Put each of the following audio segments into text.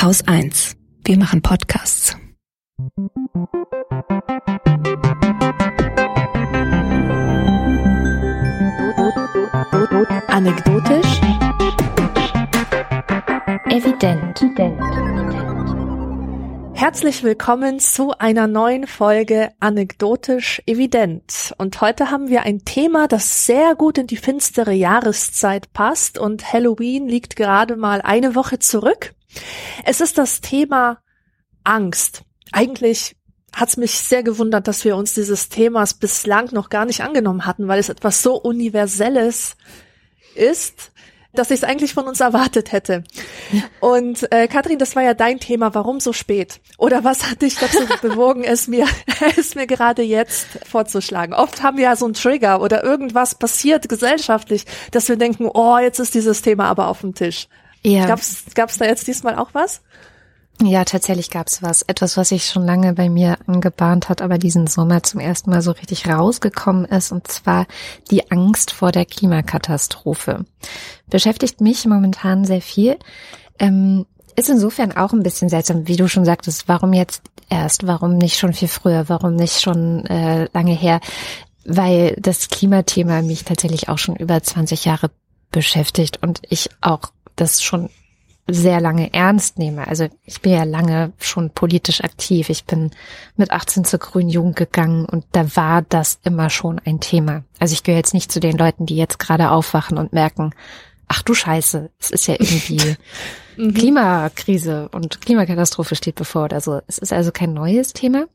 Haus 1. Wir machen Podcasts. Anekdotisch. Evident. Herzlich willkommen zu einer neuen Folge Anekdotisch Evident. Und heute haben wir ein Thema, das sehr gut in die finstere Jahreszeit passt und Halloween liegt gerade mal eine Woche zurück. Es ist das Thema Angst. Eigentlich hat es mich sehr gewundert, dass wir uns dieses Themas bislang noch gar nicht angenommen hatten, weil es etwas so Universelles ist, dass ich es eigentlich von uns erwartet hätte. Und äh, Kathrin, das war ja dein Thema. Warum so spät? Oder was hat dich dazu bewogen, es mir, es mir gerade jetzt vorzuschlagen? Oft haben wir ja so einen Trigger oder irgendwas passiert gesellschaftlich, dass wir denken, oh, jetzt ist dieses Thema aber auf dem Tisch. Ja. Gab's, gab's da jetzt diesmal auch was? Ja, tatsächlich gab's was. Etwas, was sich schon lange bei mir angebahnt hat, aber diesen Sommer zum ersten Mal so richtig rausgekommen ist, und zwar die Angst vor der Klimakatastrophe. Beschäftigt mich momentan sehr viel. Ähm, ist insofern auch ein bisschen seltsam, wie du schon sagtest, warum jetzt erst, warum nicht schon viel früher, warum nicht schon äh, lange her, weil das Klimathema mich tatsächlich auch schon über 20 Jahre beschäftigt und ich auch das schon sehr lange ernst nehme. Also ich bin ja lange schon politisch aktiv. Ich bin mit 18 zur Grünen Jugend gegangen und da war das immer schon ein Thema. Also ich gehöre jetzt nicht zu den Leuten, die jetzt gerade aufwachen und merken, ach du Scheiße, es ist ja irgendwie mhm. Klimakrise und Klimakatastrophe steht bevor oder so. Es ist also kein neues Thema.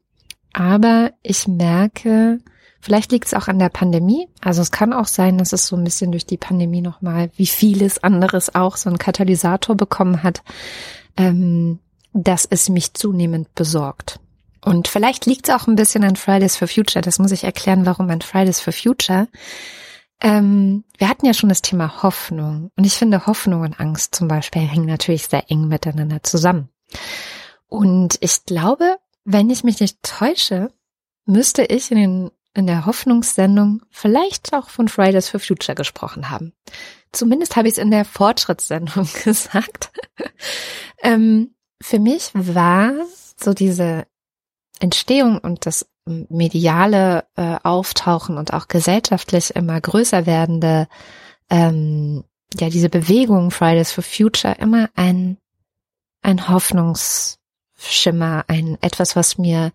Aber ich merke, Vielleicht liegt es auch an der Pandemie. Also es kann auch sein, dass es so ein bisschen durch die Pandemie nochmal, wie vieles anderes auch, so einen Katalysator bekommen hat, ähm, dass es mich zunehmend besorgt. Und vielleicht liegt es auch ein bisschen an Fridays for Future. Das muss ich erklären, warum an Fridays for Future. Ähm, wir hatten ja schon das Thema Hoffnung. Und ich finde, Hoffnung und Angst zum Beispiel hängen natürlich sehr eng miteinander zusammen. Und ich glaube, wenn ich mich nicht täusche, müsste ich in den in der Hoffnungssendung vielleicht auch von Fridays for Future gesprochen haben. Zumindest habe ich es in der Fortschrittssendung gesagt. ähm, für mich war so diese Entstehung und das mediale äh, Auftauchen und auch gesellschaftlich immer größer werdende, ähm, ja, diese Bewegung Fridays for Future immer ein, ein Hoffnungsschimmer, ein etwas, was mir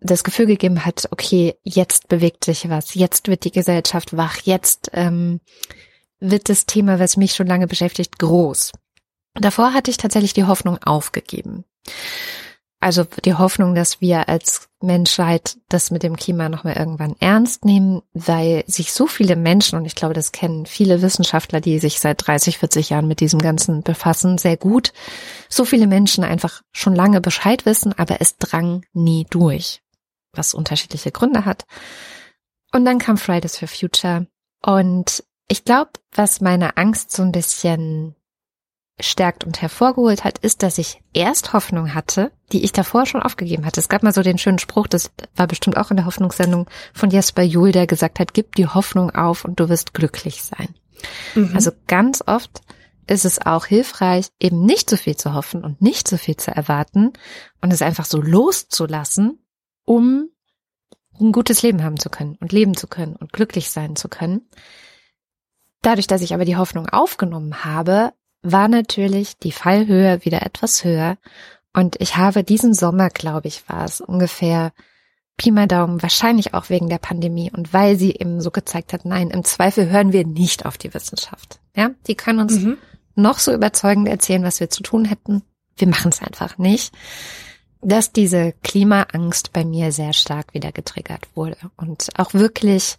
das Gefühl gegeben hat, okay, jetzt bewegt sich was, jetzt wird die Gesellschaft wach, jetzt ähm, wird das Thema, was mich schon lange beschäftigt, groß. Davor hatte ich tatsächlich die Hoffnung aufgegeben. Also die Hoffnung, dass wir als Menschheit das mit dem Klima nochmal irgendwann ernst nehmen, weil sich so viele Menschen, und ich glaube, das kennen viele Wissenschaftler, die sich seit 30, 40 Jahren mit diesem Ganzen befassen, sehr gut, so viele Menschen einfach schon lange Bescheid wissen, aber es drang nie durch was unterschiedliche Gründe hat. Und dann kam Fridays for Future. Und ich glaube, was meine Angst so ein bisschen stärkt und hervorgeholt hat, ist, dass ich erst Hoffnung hatte, die ich davor schon aufgegeben hatte. Es gab mal so den schönen Spruch, das war bestimmt auch in der Hoffnungssendung von Jesper Juhl, der gesagt hat, gib die Hoffnung auf und du wirst glücklich sein. Mhm. Also ganz oft ist es auch hilfreich, eben nicht so viel zu hoffen und nicht so viel zu erwarten und es einfach so loszulassen um ein gutes Leben haben zu können und leben zu können und glücklich sein zu können. Dadurch, dass ich aber die Hoffnung aufgenommen habe, war natürlich die Fallhöhe wieder etwas höher. Und ich habe diesen Sommer, glaube ich, war es ungefähr Pi mal Daumen, wahrscheinlich auch wegen der Pandemie und weil sie eben so gezeigt hat, nein, im Zweifel hören wir nicht auf die Wissenschaft. Ja, die kann uns mhm. noch so überzeugend erzählen, was wir zu tun hätten. Wir machen es einfach nicht dass diese Klimaangst bei mir sehr stark wieder getriggert wurde und auch wirklich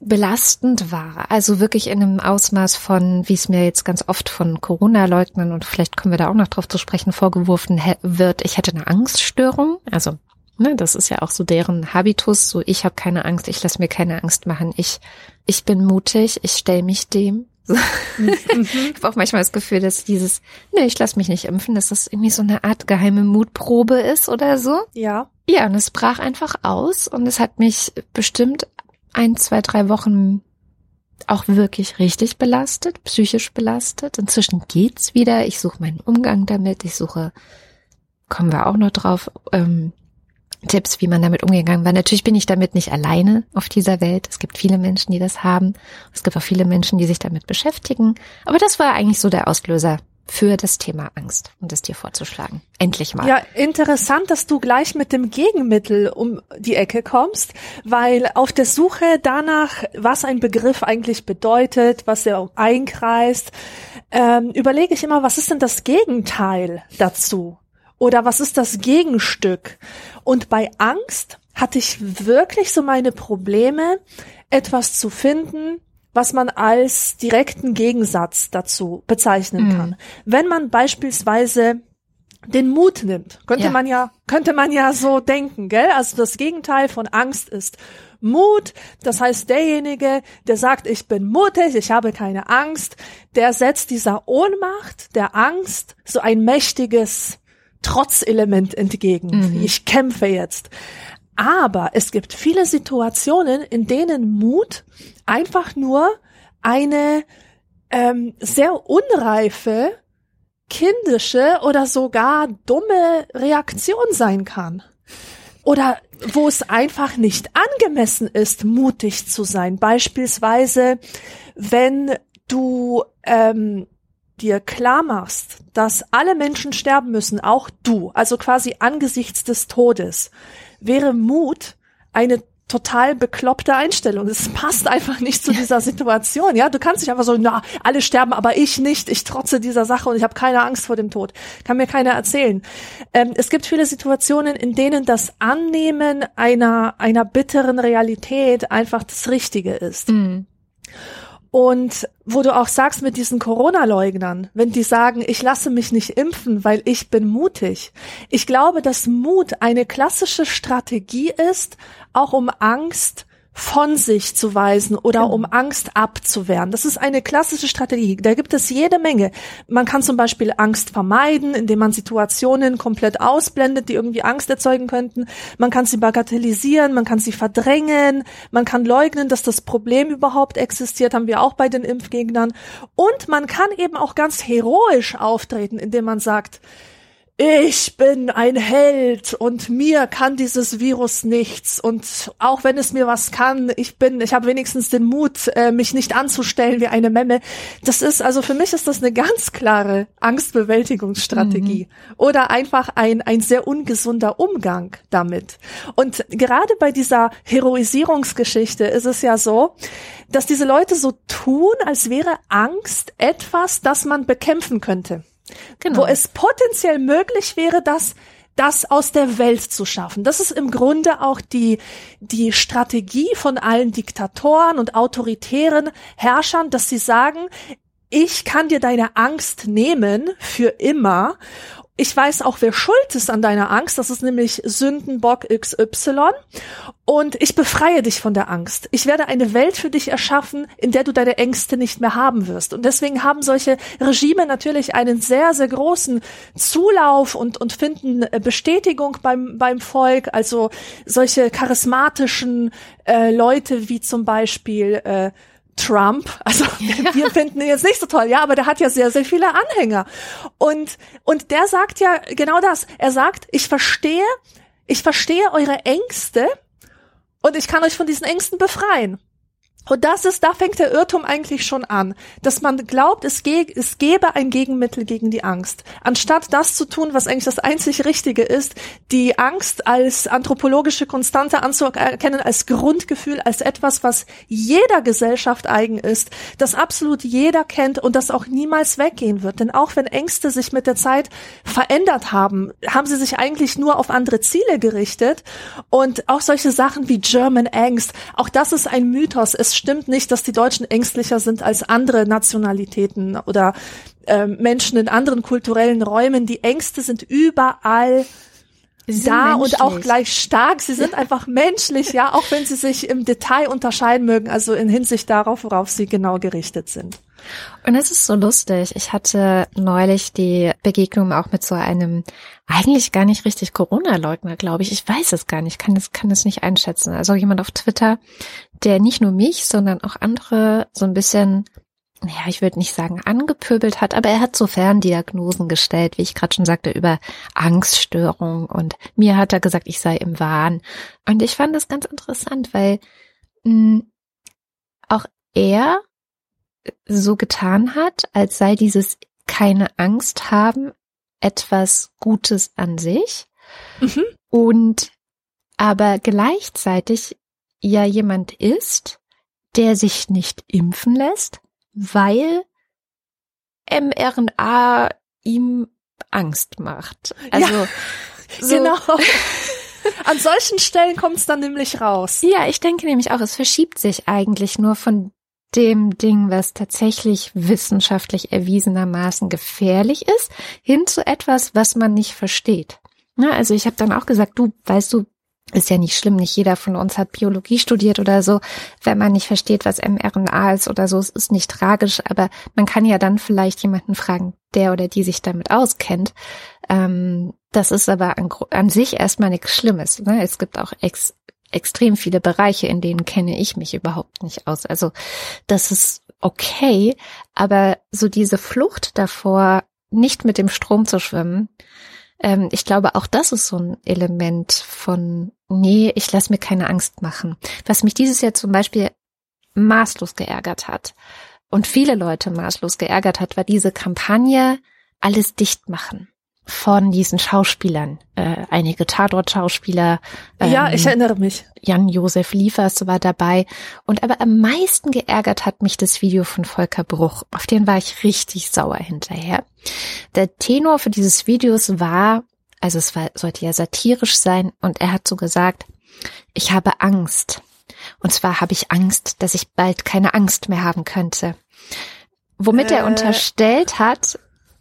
belastend war. Also wirklich in einem Ausmaß von, wie es mir jetzt ganz oft von Corona-Leugnern und vielleicht kommen wir da auch noch drauf zu sprechen, vorgeworfen wird, ich hätte eine Angststörung. Also, ne, das ist ja auch so deren Habitus, so ich habe keine Angst, ich lasse mir keine Angst machen, ich, ich bin mutig, ich stelle mich dem. So. Mhm. Ich habe auch manchmal das Gefühl, dass dieses, nee, ich lasse mich nicht impfen, dass das irgendwie so eine Art geheime Mutprobe ist oder so. Ja. Ja, und es brach einfach aus und es hat mich bestimmt ein, zwei, drei Wochen auch wirklich richtig belastet, psychisch belastet. Inzwischen geht's wieder. Ich suche meinen Umgang damit. Ich suche, kommen wir auch noch drauf, ähm, Tipps, wie man damit umgegangen war. Natürlich bin ich damit nicht alleine auf dieser Welt. Es gibt viele Menschen, die das haben. Es gibt auch viele Menschen, die sich damit beschäftigen. Aber das war eigentlich so der Auslöser für das Thema Angst und es dir vorzuschlagen. Endlich mal. Ja, interessant, dass du gleich mit dem Gegenmittel um die Ecke kommst, weil auf der Suche danach, was ein Begriff eigentlich bedeutet, was er einkreist, ähm, überlege ich immer, was ist denn das Gegenteil dazu? Oder was ist das Gegenstück? Und bei Angst hatte ich wirklich so meine Probleme, etwas zu finden, was man als direkten Gegensatz dazu bezeichnen mhm. kann. Wenn man beispielsweise den Mut nimmt, könnte ja. man ja, könnte man ja so denken, gell? Also das Gegenteil von Angst ist Mut. Das heißt, derjenige, der sagt, ich bin mutig, ich habe keine Angst, der setzt dieser Ohnmacht, der Angst, so ein mächtiges Trotzelement entgegen. Mhm. Ich kämpfe jetzt. Aber es gibt viele Situationen, in denen Mut einfach nur eine ähm, sehr unreife, kindische oder sogar dumme Reaktion sein kann. Oder wo es einfach nicht angemessen ist, mutig zu sein. Beispielsweise, wenn du ähm, dir klar machst, dass alle Menschen sterben müssen, auch du, also quasi angesichts des Todes, wäre Mut eine total bekloppte Einstellung. Es passt einfach nicht zu dieser Situation. Ja, du kannst nicht einfach so, na, alle sterben, aber ich nicht. Ich trotze dieser Sache und ich habe keine Angst vor dem Tod. Kann mir keiner erzählen. Ähm, es gibt viele Situationen, in denen das Annehmen einer einer bitteren Realität einfach das Richtige ist. Mhm. Und wo du auch sagst mit diesen Corona-Leugnern, wenn die sagen, ich lasse mich nicht impfen, weil ich bin mutig. Ich glaube, dass Mut eine klassische Strategie ist, auch um Angst von sich zu weisen oder genau. um Angst abzuwehren. Das ist eine klassische Strategie. Da gibt es jede Menge. Man kann zum Beispiel Angst vermeiden, indem man Situationen komplett ausblendet, die irgendwie Angst erzeugen könnten. Man kann sie bagatellisieren, man kann sie verdrängen, man kann leugnen, dass das Problem überhaupt existiert, haben wir auch bei den Impfgegnern. Und man kann eben auch ganz heroisch auftreten, indem man sagt, ich bin ein Held und mir kann dieses Virus nichts und auch wenn es mir was kann, ich bin, ich habe wenigstens den Mut, äh, mich nicht anzustellen wie eine Memme. Das ist also für mich ist das eine ganz klare Angstbewältigungsstrategie mhm. oder einfach ein ein sehr ungesunder Umgang damit. Und gerade bei dieser Heroisierungsgeschichte ist es ja so, dass diese Leute so tun, als wäre Angst etwas, das man bekämpfen könnte. Genau. Wo es potenziell möglich wäre, dass das aus der Welt zu schaffen. Das ist im Grunde auch die, die Strategie von allen Diktatoren und autoritären Herrschern, dass sie sagen, ich kann dir deine Angst nehmen für immer ich weiß auch, wer schuld ist an deiner Angst. Das ist nämlich Sündenbock XY. Und ich befreie dich von der Angst. Ich werde eine Welt für dich erschaffen, in der du deine Ängste nicht mehr haben wirst. Und deswegen haben solche Regime natürlich einen sehr, sehr großen Zulauf und, und finden äh, Bestätigung beim, beim Volk. Also solche charismatischen äh, Leute wie zum Beispiel äh, Trump, also ja. wir finden ihn jetzt nicht so toll, ja, aber der hat ja sehr, sehr viele Anhänger. Und, und der sagt ja genau das. Er sagt, ich verstehe, ich verstehe eure Ängste und ich kann euch von diesen Ängsten befreien. Und das ist, da fängt der Irrtum eigentlich schon an, dass man glaubt, es, ge es gäbe ein Gegenmittel gegen die Angst. Anstatt das zu tun, was eigentlich das einzig Richtige ist, die Angst als anthropologische Konstante anzuerkennen, als Grundgefühl, als etwas, was jeder Gesellschaft eigen ist, das absolut jeder kennt und das auch niemals weggehen wird. Denn auch wenn Ängste sich mit der Zeit verändert haben, haben sie sich eigentlich nur auf andere Ziele gerichtet. Und auch solche Sachen wie German Angst, auch das ist ein Mythos. Es es stimmt nicht, dass die Deutschen ängstlicher sind als andere Nationalitäten oder äh, Menschen in anderen kulturellen Räumen. Die Ängste sind überall da menschlich. und auch gleich stark. Sie sind einfach menschlich, ja, auch wenn sie sich im Detail unterscheiden mögen, also in Hinsicht darauf, worauf sie genau gerichtet sind. Und es ist so lustig. Ich hatte neulich die Begegnung auch mit so einem eigentlich gar nicht richtig Corona-Leugner, glaube ich. Ich weiß es gar nicht, kann es, kann es nicht einschätzen. Also jemand auf Twitter, der nicht nur mich, sondern auch andere so ein bisschen ja, ich würde nicht sagen angepöbelt hat, aber er hat so Ferndiagnosen gestellt, wie ich gerade schon sagte, über Angststörung und mir hat er gesagt, ich sei im Wahn. Und ich fand das ganz interessant, weil mh, hm, auch er so getan hat, als sei dieses keine Angst haben etwas Gutes an sich mhm. und aber gleichzeitig ja jemand ist, der sich nicht impfen lässt, weil mRNA ihm Angst macht. Also ja, so. genau. An solchen Stellen kommt es dann nämlich raus. Ja, ich denke nämlich auch, es verschiebt sich eigentlich nur von dem Ding, was tatsächlich wissenschaftlich erwiesenermaßen gefährlich ist, hin zu etwas, was man nicht versteht. Ja, also ich habe dann auch gesagt, du, weißt du, ist ja nicht schlimm, nicht jeder von uns hat Biologie studiert oder so. Wenn man nicht versteht, was mRNA ist oder so, es ist nicht tragisch, aber man kann ja dann vielleicht jemanden fragen, der oder die sich damit auskennt. Ähm, das ist aber an, an sich erstmal nichts Schlimmes. Ne? Es gibt auch ex, extrem viele Bereiche, in denen kenne ich mich überhaupt nicht aus. Also das ist okay, aber so diese Flucht davor, nicht mit dem Strom zu schwimmen, ähm, ich glaube, auch das ist so ein Element von, nee, ich lasse mir keine Angst machen. Was mich dieses Jahr zum Beispiel maßlos geärgert hat und viele Leute maßlos geärgert hat, war diese Kampagne, alles dicht machen von diesen Schauspielern, äh, einige Tatort-Schauspieler. Ähm, ja, ich erinnere mich. Jan-Josef Liefers war dabei. Und aber am meisten geärgert hat mich das Video von Volker Bruch. Auf den war ich richtig sauer hinterher. Der Tenor für dieses Videos war, also es war, sollte ja satirisch sein, und er hat so gesagt, ich habe Angst. Und zwar habe ich Angst, dass ich bald keine Angst mehr haben könnte. Womit äh. er unterstellt hat,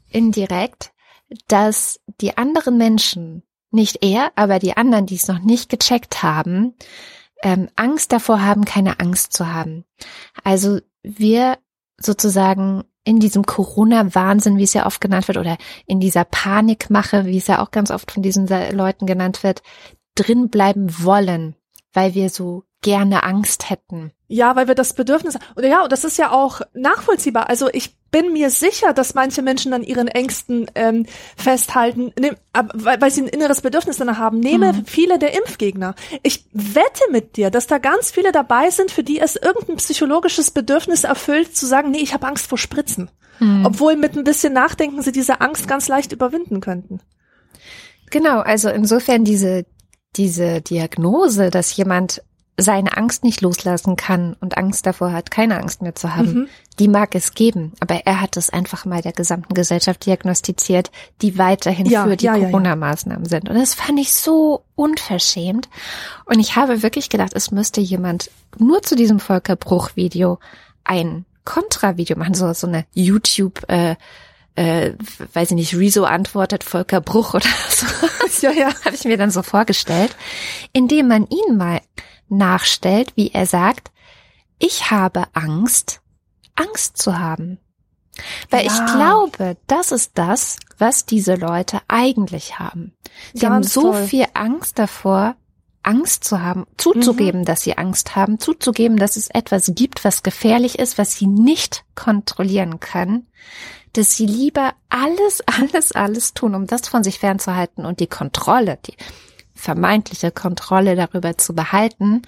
indirekt, dass die anderen Menschen, nicht er, aber die anderen, die es noch nicht gecheckt haben, ähm, Angst davor haben, keine Angst zu haben. Also wir sozusagen in diesem Corona-Wahnsinn, wie es ja oft genannt wird, oder in dieser Panikmache, wie es ja auch ganz oft von diesen Leuten genannt wird, drin bleiben wollen, weil wir so gerne Angst hätten. Ja, weil wir das Bedürfnis, oder ja, und das ist ja auch nachvollziehbar. Also ich bin mir sicher, dass manche Menschen an ihren Ängsten ähm, festhalten, ne, weil, weil sie ein inneres Bedürfnis danach haben. Nehme mhm. viele der Impfgegner. Ich wette mit dir, dass da ganz viele dabei sind, für die es irgendein psychologisches Bedürfnis erfüllt, zu sagen, nee, ich habe Angst vor Spritzen. Mhm. Obwohl mit ein bisschen Nachdenken sie diese Angst ganz leicht überwinden könnten. Genau, also insofern diese diese Diagnose, dass jemand seine Angst nicht loslassen kann und Angst davor hat, keine Angst mehr zu haben, mhm. die mag es geben. Aber er hat es einfach mal der gesamten Gesellschaft diagnostiziert, die weiterhin ja, für die ja, Corona-Maßnahmen sind. Und das fand ich so unverschämt. Und ich habe wirklich gedacht, es müsste jemand nur zu diesem Volker Bruch-Video ein Kontra-Video machen, so, so eine YouTube- äh, äh, weiß ich nicht, Rezo antwortet Volker Bruch oder so. ja, ja, habe ich mir dann so vorgestellt, indem man ihn mal nachstellt, wie er sagt, ich habe Angst, Angst zu haben. Weil ja. ich glaube, das ist das, was diese Leute eigentlich haben. Sie Ganz haben so toll. viel Angst davor, Angst zu haben, zuzugeben, mhm. dass sie Angst haben, zuzugeben, dass es etwas gibt, was gefährlich ist, was sie nicht kontrollieren können, dass sie lieber alles, alles, alles tun, um das von sich fernzuhalten und die Kontrolle, die vermeintliche Kontrolle darüber zu behalten,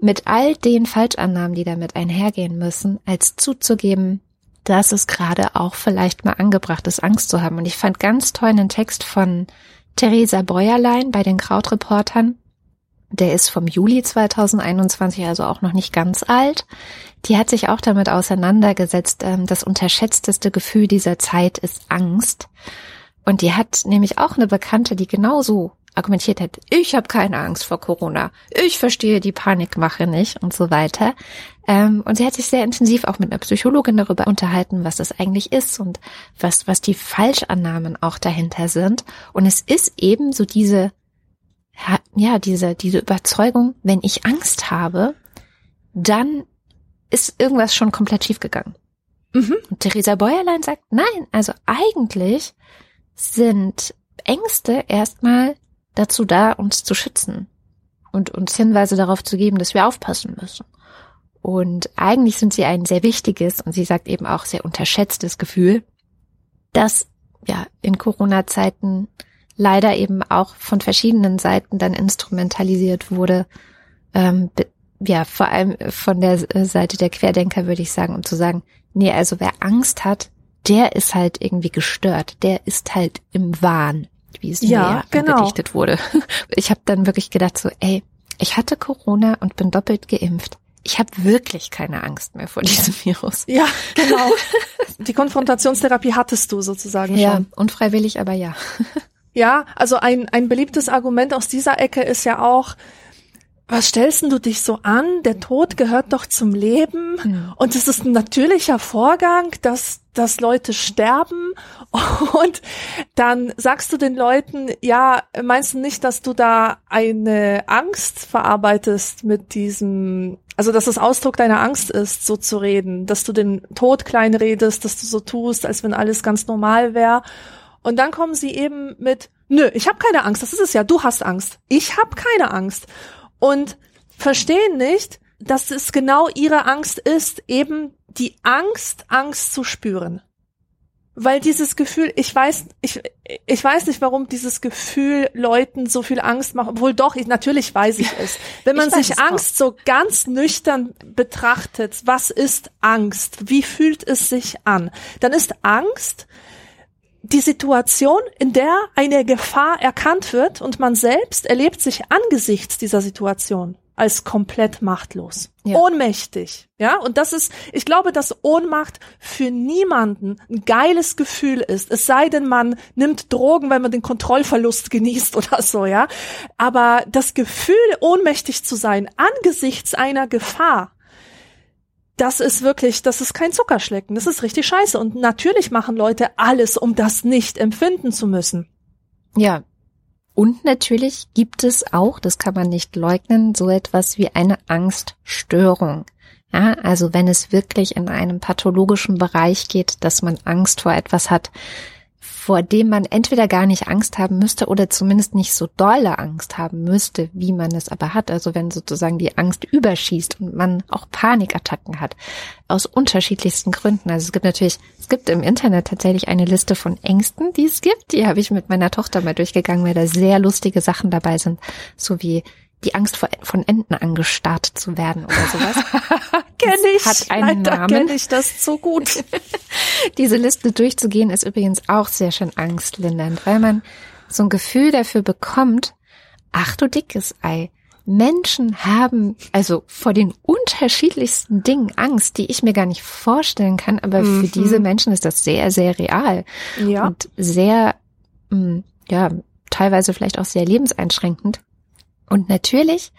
mit all den Falschannahmen, die damit einhergehen müssen, als zuzugeben, dass es gerade auch vielleicht mal angebracht ist, Angst zu haben. Und ich fand ganz toll einen Text von Theresa Bäuerlein bei den Krautreportern. Der ist vom Juli 2021, also auch noch nicht ganz alt. Die hat sich auch damit auseinandergesetzt, ähm, das unterschätzteste Gefühl dieser Zeit ist Angst. Und die hat nämlich auch eine Bekannte, die genauso argumentiert hätte, ich habe keine Angst vor Corona, ich verstehe die Panikmache nicht und so weiter. Ähm, und sie hat sich sehr intensiv auch mit einer Psychologin darüber unterhalten, was das eigentlich ist und was, was die Falschannahmen auch dahinter sind. Und es ist eben so diese, ja, diese, diese Überzeugung, wenn ich Angst habe, dann ist irgendwas schon komplett schiefgegangen. Mhm. Und Theresa Bäuerlein sagt, nein, also eigentlich sind Ängste erstmal dazu da, uns zu schützen und uns Hinweise darauf zu geben, dass wir aufpassen müssen. Und eigentlich sind sie ein sehr wichtiges und sie sagt eben auch sehr unterschätztes Gefühl, das ja in Corona-Zeiten leider eben auch von verschiedenen Seiten dann instrumentalisiert wurde. Ähm, ja, vor allem von der Seite der Querdenker würde ich sagen, um zu sagen, nee, also wer Angst hat, der ist halt irgendwie gestört, der ist halt im Wahn, wie es ja, mir genau. gedichtet wurde. Ich habe dann wirklich gedacht so, ey, ich hatte Corona und bin doppelt geimpft. Ich habe wirklich keine Angst mehr vor diesem Virus. Ja, genau. Die Konfrontationstherapie hattest du sozusagen schon. Ja, unfreiwillig, aber ja. Ja, also ein, ein beliebtes Argument aus dieser Ecke ist ja auch, was stellst du dich so an? Der Tod gehört doch zum Leben mhm. und es ist ein natürlicher Vorgang, dass, dass Leute sterben und dann sagst du den Leuten, ja, meinst du nicht, dass du da eine Angst verarbeitest mit diesem, also dass es Ausdruck deiner Angst ist, so zu reden, dass du den Tod klein redest, dass du so tust, als wenn alles ganz normal wäre. Und dann kommen sie eben mit, nö, ich habe keine Angst, das ist es ja, du hast Angst. Ich habe keine Angst und verstehen nicht, dass es genau ihre Angst ist, eben die Angst, Angst zu spüren. Weil dieses Gefühl, ich weiß, ich, ich weiß nicht, warum dieses Gefühl Leuten so viel Angst macht, obwohl doch, ich, natürlich weiß ich es. Wenn man sich Angst auch. so ganz nüchtern betrachtet, was ist Angst? Wie fühlt es sich an? Dann ist Angst die Situation, in der eine Gefahr erkannt wird und man selbst erlebt sich angesichts dieser Situation als komplett machtlos, ja. ohnmächtig. Ja, und das ist, ich glaube, dass Ohnmacht für niemanden ein geiles Gefühl ist. Es sei denn, man nimmt Drogen, weil man den Kontrollverlust genießt oder so, ja. Aber das Gefühl, ohnmächtig zu sein angesichts einer Gefahr, das ist wirklich, das ist kein Zuckerschlecken, das ist richtig scheiße. Und natürlich machen Leute alles, um das nicht empfinden zu müssen. Ja. Und natürlich gibt es auch, das kann man nicht leugnen, so etwas wie eine Angststörung. Ja, also wenn es wirklich in einem pathologischen Bereich geht, dass man Angst vor etwas hat, vor dem man entweder gar nicht Angst haben müsste oder zumindest nicht so dolle Angst haben müsste, wie man es aber hat. Also wenn sozusagen die Angst überschießt und man auch Panikattacken hat. Aus unterschiedlichsten Gründen. Also es gibt natürlich, es gibt im Internet tatsächlich eine Liste von Ängsten, die es gibt. Die habe ich mit meiner Tochter mal durchgegangen, weil da sehr lustige Sachen dabei sind. So wie die Angst vor, von Enten angestarrt zu werden oder sowas. kenn ich. Hat einen Leider Namen. Kenn ich das so gut. Diese Liste durchzugehen ist übrigens auch sehr schön angstlindernd, weil man so ein Gefühl dafür bekommt, ach du dickes Ei, Menschen haben also vor den unterschiedlichsten Dingen Angst, die ich mir gar nicht vorstellen kann, aber mhm. für diese Menschen ist das sehr, sehr real ja. und sehr, mm, ja, teilweise vielleicht auch sehr lebenseinschränkend. Und natürlich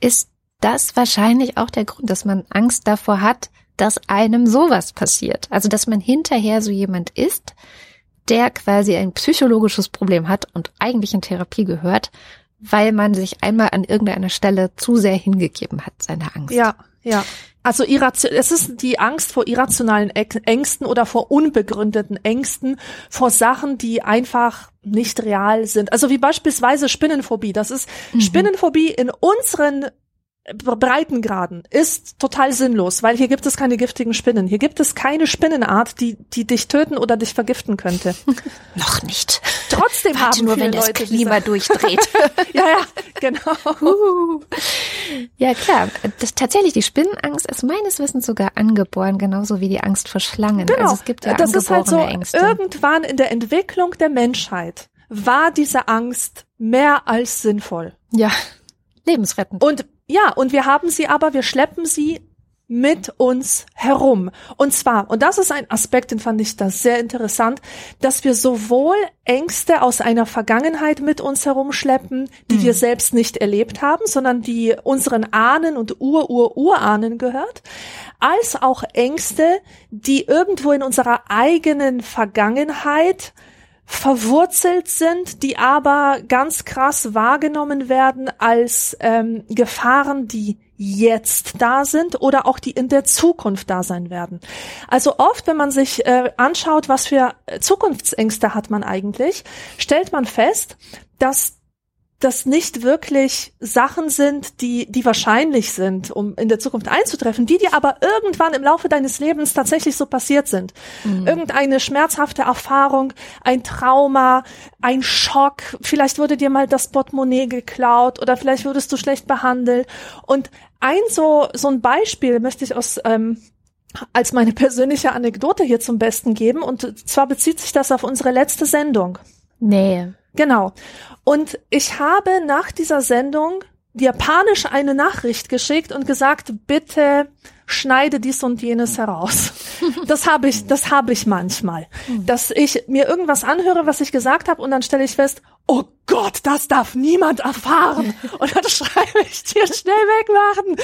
ist das wahrscheinlich auch der Grund, dass man Angst davor hat, dass einem sowas passiert. Also, dass man hinterher so jemand ist, der quasi ein psychologisches Problem hat und eigentlich in Therapie gehört, weil man sich einmal an irgendeiner Stelle zu sehr hingegeben hat, seiner Angst. Ja, ja. Also es ist die Angst vor irrationalen Ängsten oder vor unbegründeten Ängsten, vor Sachen, die einfach nicht real sind. Also wie beispielsweise Spinnenphobie. Das ist mhm. Spinnenphobie in unseren Breitengraden ist total sinnlos, weil hier gibt es keine giftigen Spinnen. Hier gibt es keine Spinnenart, die, die dich töten oder dich vergiften könnte. Noch nicht. Trotzdem Warte haben nur, wenn das Leute Klima durchdreht. ja, ja, genau. Uh. Ja, klar. Das, tatsächlich, die Spinnenangst ist meines Wissens sogar angeboren, genauso wie die Angst vor Schlangen. Genau. Also es gibt ja das ist halt so, Ängste. irgendwann in der Entwicklung der Menschheit war diese Angst mehr als sinnvoll. Ja. Lebensrettend. Und ja, und wir haben sie aber, wir schleppen sie mit uns herum. Und zwar, und das ist ein Aspekt, den fand ich da sehr interessant, dass wir sowohl Ängste aus einer Vergangenheit mit uns herumschleppen, die mhm. wir selbst nicht erlebt haben, sondern die unseren Ahnen und Ur-Ur-Urahnen gehört, als auch Ängste, die irgendwo in unserer eigenen Vergangenheit verwurzelt sind, die aber ganz krass wahrgenommen werden als ähm, Gefahren, die jetzt da sind oder auch die in der Zukunft da sein werden. Also oft, wenn man sich äh, anschaut, was für Zukunftsängste hat man eigentlich, stellt man fest, dass das nicht wirklich Sachen sind, die, die wahrscheinlich sind, um in der Zukunft einzutreffen, die dir aber irgendwann im Laufe deines Lebens tatsächlich so passiert sind. Mhm. Irgendeine schmerzhafte Erfahrung, ein Trauma, ein Schock, vielleicht wurde dir mal das Portemonnaie geklaut oder vielleicht wurdest du schlecht behandelt. Und ein so, so ein Beispiel möchte ich aus, ähm, als meine persönliche Anekdote hier zum Besten geben. Und zwar bezieht sich das auf unsere letzte Sendung. Nee. Genau. Und ich habe nach dieser Sendung dir panisch eine Nachricht geschickt und gesagt, bitte schneide dies und jenes heraus. Das habe ich, das habe ich manchmal, dass ich mir irgendwas anhöre, was ich gesagt habe und dann stelle ich fest, oh Gott, das darf niemand erfahren und dann schreibe ich dir schnell wegmachen.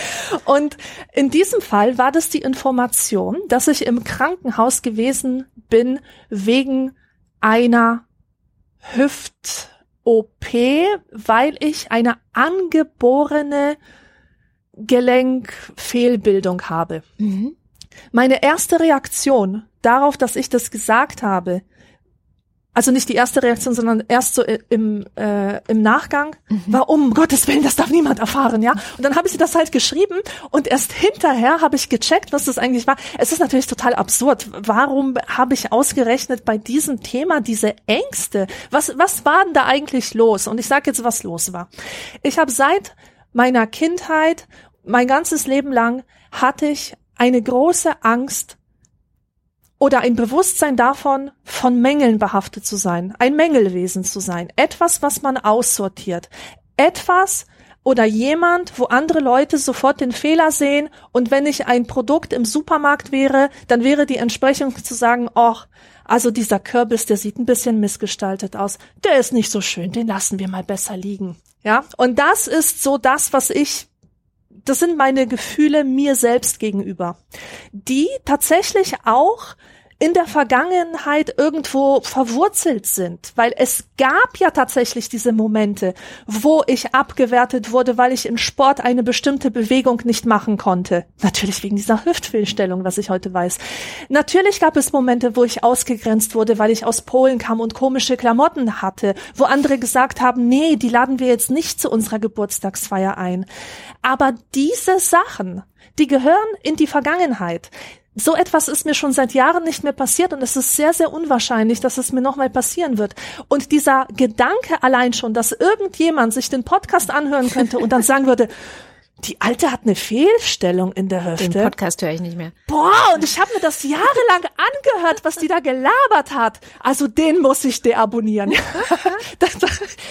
Und in diesem Fall war das die Information, dass ich im Krankenhaus gewesen bin wegen einer Hüft-OP, weil ich eine angeborene Gelenkfehlbildung habe. Mhm. Meine erste Reaktion darauf, dass ich das gesagt habe, also nicht die erste Reaktion, sondern erst so im, äh, im Nachgang, mhm. war um Gottes Willen, das darf niemand erfahren, ja. Und dann habe ich sie das halt geschrieben und erst hinterher habe ich gecheckt, was das eigentlich war. Es ist natürlich total absurd. Warum habe ich ausgerechnet bei diesem Thema diese Ängste? Was, was war denn da eigentlich los? Und ich sage jetzt, was los war. Ich habe seit meiner Kindheit, mein ganzes Leben lang, hatte ich eine große Angst oder ein Bewusstsein davon, von Mängeln behaftet zu sein, ein Mängelwesen zu sein, etwas, was man aussortiert, etwas oder jemand, wo andere Leute sofort den Fehler sehen und wenn ich ein Produkt im Supermarkt wäre, dann wäre die Entsprechung zu sagen, ach, also dieser Kürbis, der sieht ein bisschen missgestaltet aus, der ist nicht so schön, den lassen wir mal besser liegen. Ja, und das ist so das, was ich das sind meine Gefühle mir selbst gegenüber, die tatsächlich auch in der Vergangenheit irgendwo verwurzelt sind, weil es gab ja tatsächlich diese Momente, wo ich abgewertet wurde, weil ich in Sport eine bestimmte Bewegung nicht machen konnte. Natürlich wegen dieser Hüftfehlstellung, was ich heute weiß. Natürlich gab es Momente, wo ich ausgegrenzt wurde, weil ich aus Polen kam und komische Klamotten hatte, wo andere gesagt haben, nee, die laden wir jetzt nicht zu unserer Geburtstagsfeier ein. Aber diese Sachen, die gehören in die Vergangenheit so etwas ist mir schon seit Jahren nicht mehr passiert und es ist sehr, sehr unwahrscheinlich, dass es mir nochmal passieren wird. Und dieser Gedanke allein schon, dass irgendjemand sich den Podcast anhören könnte und dann sagen würde, die Alte hat eine Fehlstellung in der Hüfte. Den Podcast höre ich nicht mehr. Boah, und ich habe mir das jahrelang angehört, was die da gelabert hat. Also den muss ich deabonnieren. das,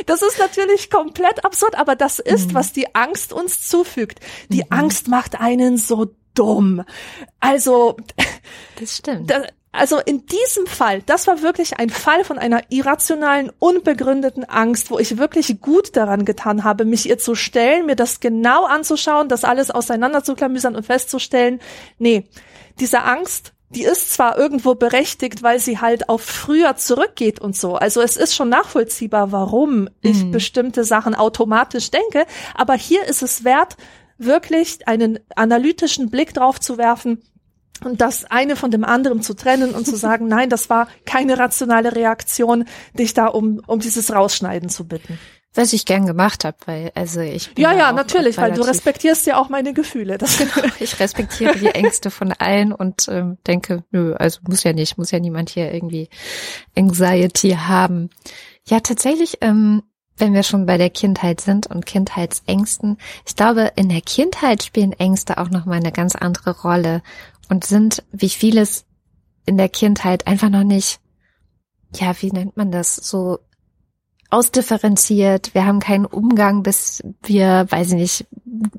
das ist natürlich komplett absurd, aber das ist, mhm. was die Angst uns zufügt. Die mhm. Angst macht einen so dumm. Also, das stimmt. Das, also in diesem Fall, das war wirklich ein Fall von einer irrationalen, unbegründeten Angst, wo ich wirklich gut daran getan habe, mich ihr zu stellen, mir das genau anzuschauen, das alles auseinanderzuklamüsern und festzustellen, nee, diese Angst, die ist zwar irgendwo berechtigt, weil sie halt auf früher zurückgeht und so. Also es ist schon nachvollziehbar, warum ich mhm. bestimmte Sachen automatisch denke, aber hier ist es wert, wirklich einen analytischen Blick drauf zu werfen und das eine von dem anderen zu trennen und zu sagen, nein, das war keine rationale Reaktion, dich da um, um dieses Rausschneiden zu bitten. Was ich gern gemacht habe, weil also ich bin ja ja natürlich, weil du respektierst ja auch meine Gefühle. Das genau, ich respektiere die Ängste von allen und ähm, denke, nö, also muss ja nicht, muss ja niemand hier irgendwie Anxiety haben. Ja, tatsächlich ähm, wenn wir schon bei der Kindheit sind und Kindheitsängsten, ich glaube, in der Kindheit spielen Ängste auch nochmal eine ganz andere Rolle und sind, wie vieles in der Kindheit einfach noch nicht, ja, wie nennt man das, so ausdifferenziert. Wir haben keinen Umgang, bis wir, weiß ich nicht,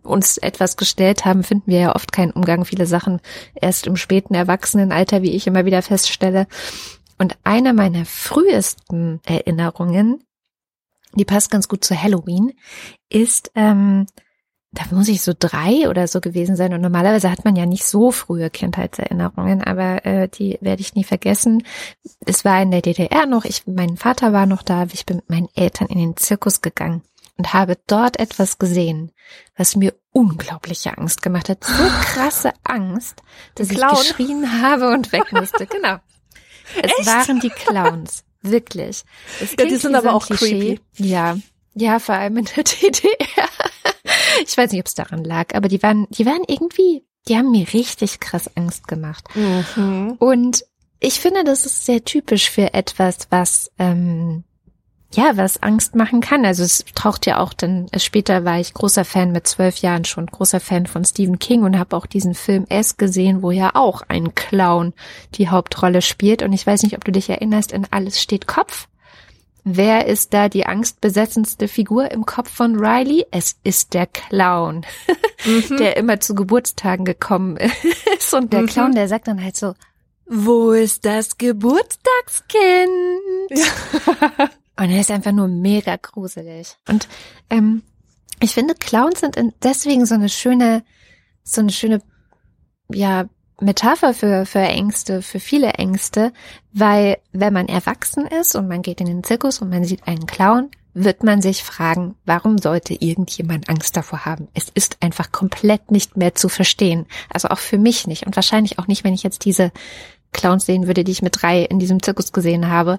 uns etwas gestellt haben, finden wir ja oft keinen Umgang. Viele Sachen erst im späten Erwachsenenalter, wie ich immer wieder feststelle. Und eine meiner frühesten Erinnerungen die passt ganz gut zu Halloween, ist, ähm, da muss ich so drei oder so gewesen sein. Und normalerweise hat man ja nicht so frühe Kindheitserinnerungen, aber äh, die werde ich nie vergessen. Es war in der DDR noch, ich, mein Vater war noch da, ich bin mit meinen Eltern in den Zirkus gegangen. und habe dort etwas gesehen, was mir unglaubliche Angst gemacht hat. So krasse Angst, dass ich geschrien habe und weg musste. Genau. Es Echt? waren die Clowns. Wirklich. Es Ja, die sind aber so auch creepy. Ja. Ja, vor allem in der DDR. Ich weiß nicht, ob es daran lag, aber die waren, die waren irgendwie, die haben mir richtig krass Angst gemacht. Mhm. Und ich finde, das ist sehr typisch für etwas, was ähm, ja, was Angst machen kann. Also es taucht ja auch dann, äh, später war ich großer Fan mit zwölf Jahren schon, großer Fan von Stephen King und habe auch diesen Film S gesehen, wo ja auch ein Clown die Hauptrolle spielt. Und ich weiß nicht, ob du dich erinnerst, in Alles steht Kopf. Wer ist da die angstbesetzenste Figur im Kopf von Riley? Es ist der Clown, der immer zu Geburtstagen gekommen ist. Und der Mhm. Clown, der sagt dann halt so, wo ist das Geburtstagskind? Und er ist einfach nur mega gruselig. Und ähm, ich finde, Clowns sind in- deswegen so eine schöne, so eine schöne, ja, Metapher für, für Ängste, für viele Ängste, weil wenn man erwachsen ist und man geht in den Zirkus und man sieht einen Clown, wird man sich fragen, warum sollte irgendjemand Angst davor haben? Es ist einfach komplett nicht mehr zu verstehen. Also auch für mich nicht und wahrscheinlich auch nicht, wenn ich jetzt diese Clowns sehen würde, die ich mit drei in diesem Zirkus gesehen habe,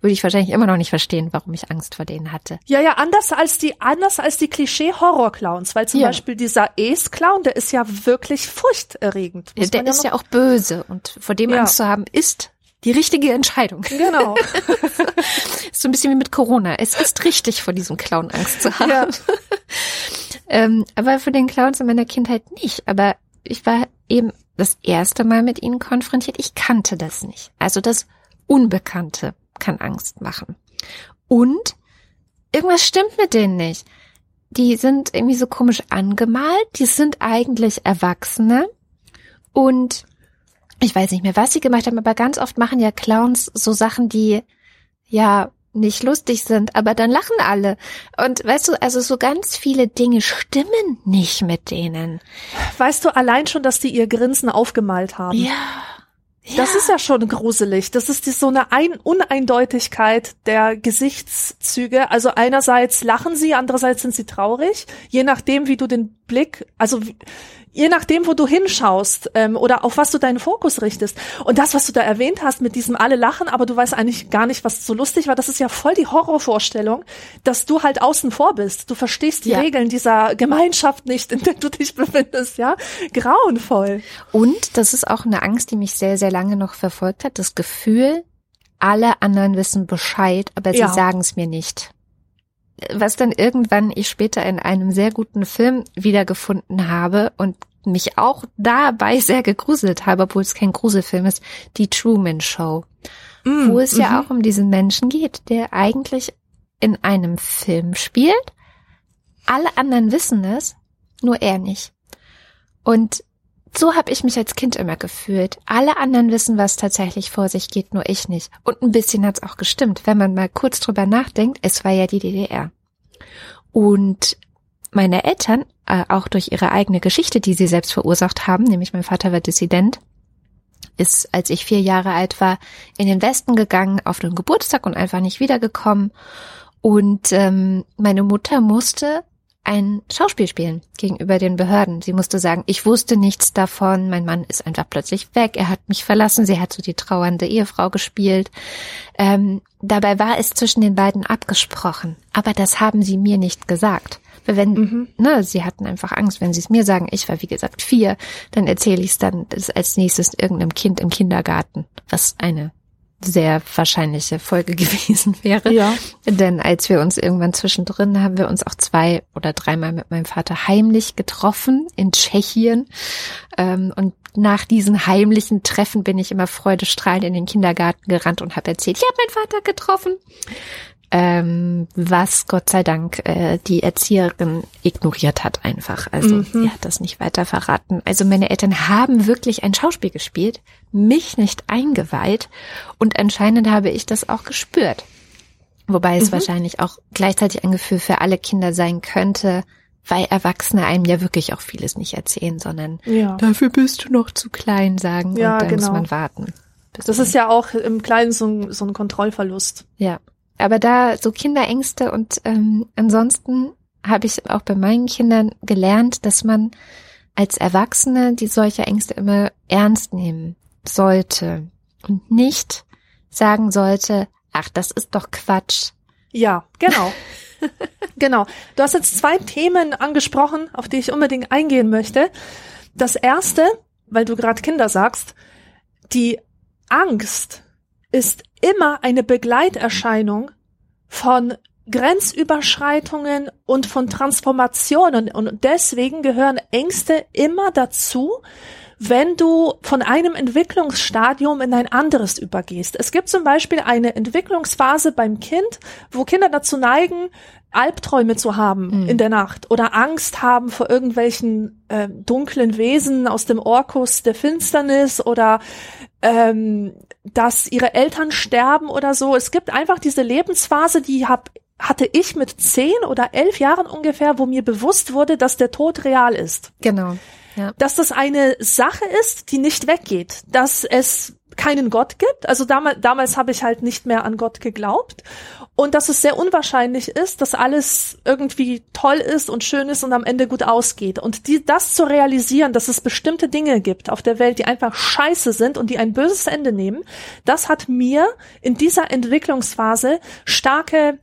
würde ich wahrscheinlich immer noch nicht verstehen, warum ich Angst vor denen hatte. Ja, ja, anders als die, anders als die Klischee-Horror-Clowns, weil zum Ja. Beispiel dieser Ace-Clown, der ist ja wirklich furchterregend. muss Der man ist ja auch böse und vor dem Ja. Angst zu haben, ist die richtige Entscheidung. Genau. Ist so ein bisschen wie mit Corona. Es ist richtig, vor diesem Clown Angst zu haben. Ja. ähm, aber für den Clowns in meiner Kindheit nicht. Aber ich war eben das erste Mal mit ihnen konfrontiert. Ich kannte das nicht. Also das Unbekannte kann Angst machen. Und irgendwas stimmt mit denen nicht. Die sind irgendwie so komisch angemalt. Die sind eigentlich Erwachsene. Und ich weiß nicht mehr, was sie gemacht haben, aber ganz oft machen ja Clowns so Sachen, die ja nicht lustig sind, aber dann lachen alle. Und weißt du, also so ganz viele Dinge stimmen nicht mit denen. Weißt du allein schon, dass die ihr Grinsen aufgemalt haben? Ja. Das ist ja schon gruselig. Das ist die, so eine Ein Uneindeutigkeit der Gesichtszüge. Also einerseits lachen sie, andererseits sind sie traurig. Je nachdem, wie du den Blick, also wie, je nachdem, wo du hinschaust ähm, oder auf was du deinen Fokus richtest. Und das, was du da erwähnt hast mit diesem alle lachen, aber du weißt eigentlich gar nicht, was so lustig war, das ist ja voll die Horrorvorstellung, dass du halt außen vor bist. Du verstehst die Ja. Regeln dieser Gemeinschaft nicht, in der du dich befindest, ja? Grauenvoll. Und das ist auch eine Angst, die mich sehr, sehr lange noch verfolgt hat. Das Gefühl, alle anderen wissen Bescheid, aber sie Ja. sagen es mir nicht. Was dann irgendwann ich später in einem sehr guten Film wiedergefunden habe und mich auch dabei sehr gegruselt habe, obwohl es kein Gruselfilm ist, die Truman Show. Mm, wo es ja mhm. auch um diesen Menschen geht, der eigentlich in einem Film spielt. Alle anderen wissen es, nur er nicht. Und so habe ich mich als Kind immer gefühlt. Alle anderen wissen, was tatsächlich vor sich geht, nur ich nicht. Und ein bisschen hat's auch gestimmt, wenn man mal kurz drüber nachdenkt. Es war ja die DDR. Und meine Eltern, äh, auch durch ihre eigene Geschichte, die sie selbst verursacht haben, nämlich mein Vater war Dissident, ist, als ich vier Jahre alt war, in den Westen gegangen auf den Geburtstag und einfach nicht wiedergekommen. Und ähm, meine Mutter musste ein Schauspiel spielen gegenüber den Behörden. Sie musste sagen, ich wusste nichts davon, mein Mann ist einfach plötzlich weg, er hat mich verlassen, sie hat so die trauernde Ehefrau gespielt. Ähm, dabei war es zwischen den beiden abgesprochen, aber das haben sie mir nicht gesagt. Wenn, Mhm. ne, sie hatten einfach Angst, wenn sie es mir sagen, ich war wie gesagt vier, dann erzähle ich es dann als nächstes irgendeinem Kind im Kindergarten, was eine sehr wahrscheinliche Folge gewesen wäre. Ja. Denn als wir uns irgendwann zwischendrin haben wir uns auch zwei oder dreimal mit meinem Vater heimlich getroffen in Tschechien. Ähm, und nach diesen heimlichen Treffen bin ich immer freudestrahlend in den Kindergarten gerannt und habe erzählt, ich habe meinen Vater getroffen. Ähm, was Gott sei Dank äh, die Erzieherin ignoriert hat einfach. Also Mhm. sie hat das nicht weiter verraten. Also meine Eltern haben wirklich ein Schauspiel gespielt, mich nicht eingeweiht und anscheinend habe ich das auch gespürt. Wobei es Mhm. wahrscheinlich auch gleichzeitig ein Gefühl für alle Kinder sein könnte, weil Erwachsene einem ja wirklich auch vieles nicht erzählen, sondern Ja. dafür bist du noch zu klein sagen Ja, und dann muss genau. man warten. Das ist ja auch im Kleinen so ein, so ein Kontrollverlust. ja. Aber da so Kinderängste und ähm, ansonsten habe ich auch bei meinen Kindern gelernt, dass man als Erwachsene die solche Ängste immer ernst nehmen sollte und nicht sagen sollte, ach, das ist doch Quatsch. Ja, genau. genau. Du hast jetzt zwei Themen angesprochen, auf die ich unbedingt eingehen möchte. Das erste, weil du gerade Kinder sagst, die Angst ist immer eine Begleiterscheinung von Grenzüberschreitungen und von Transformationen. Und deswegen gehören Ängste immer dazu, wenn du von einem Entwicklungsstadium in ein anderes übergehst. Es gibt zum Beispiel eine Entwicklungsphase beim Kind, wo Kinder dazu neigen, Albträume zu haben mhm. in der Nacht oder Angst haben vor irgendwelchen äh, dunklen Wesen aus dem Orkus der Finsternis oder ähm, dass ihre Eltern sterben oder so. Es gibt einfach diese Lebensphase, die hab, hatte ich mit zehn oder elf Jahren ungefähr, wo mir bewusst wurde, dass der Tod real ist. Genau. Ja. Dass das eine Sache ist, die nicht weggeht, dass es keinen Gott gibt. Also damals, damals habe ich halt nicht mehr an Gott geglaubt. Und dass es sehr unwahrscheinlich ist, dass alles irgendwie toll ist und schön ist und am Ende gut ausgeht. Und die, das zu realisieren, dass es bestimmte Dinge gibt auf der Welt, die einfach scheiße sind und die ein böses Ende nehmen, das hat mir in dieser Entwicklungsphase starke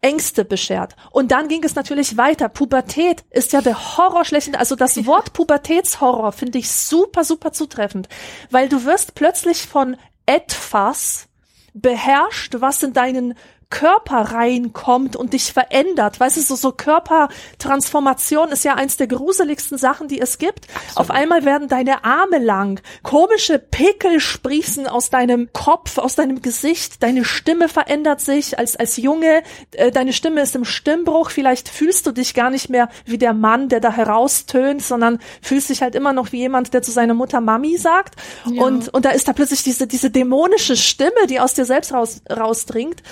Ängste beschert. Und dann ging es natürlich weiter. Pubertät ist ja der Horror schlechthin. Also das Wort Pubertätshorror finde ich super, super zutreffend, weil du wirst plötzlich von etwas beherrscht, was in deinen Körper reinkommt und dich verändert. Weißt du, so, so Körpertransformation ist ja eins der gruseligsten Sachen, die es gibt. Absolut. Auf einmal werden deine Arme lang, komische Pickel sprießen aus deinem Kopf, aus deinem Gesicht, deine Stimme verändert sich als, als Junge, äh, deine Stimme ist im Stimmbruch, vielleicht fühlst du dich gar nicht mehr wie der Mann, der da heraustönt, sondern fühlst dich halt immer noch wie jemand, der zu seiner Mutter Mami sagt. Ja. Und, und da ist da plötzlich diese, diese dämonische Stimme, die aus dir selbst raus, rausdringt.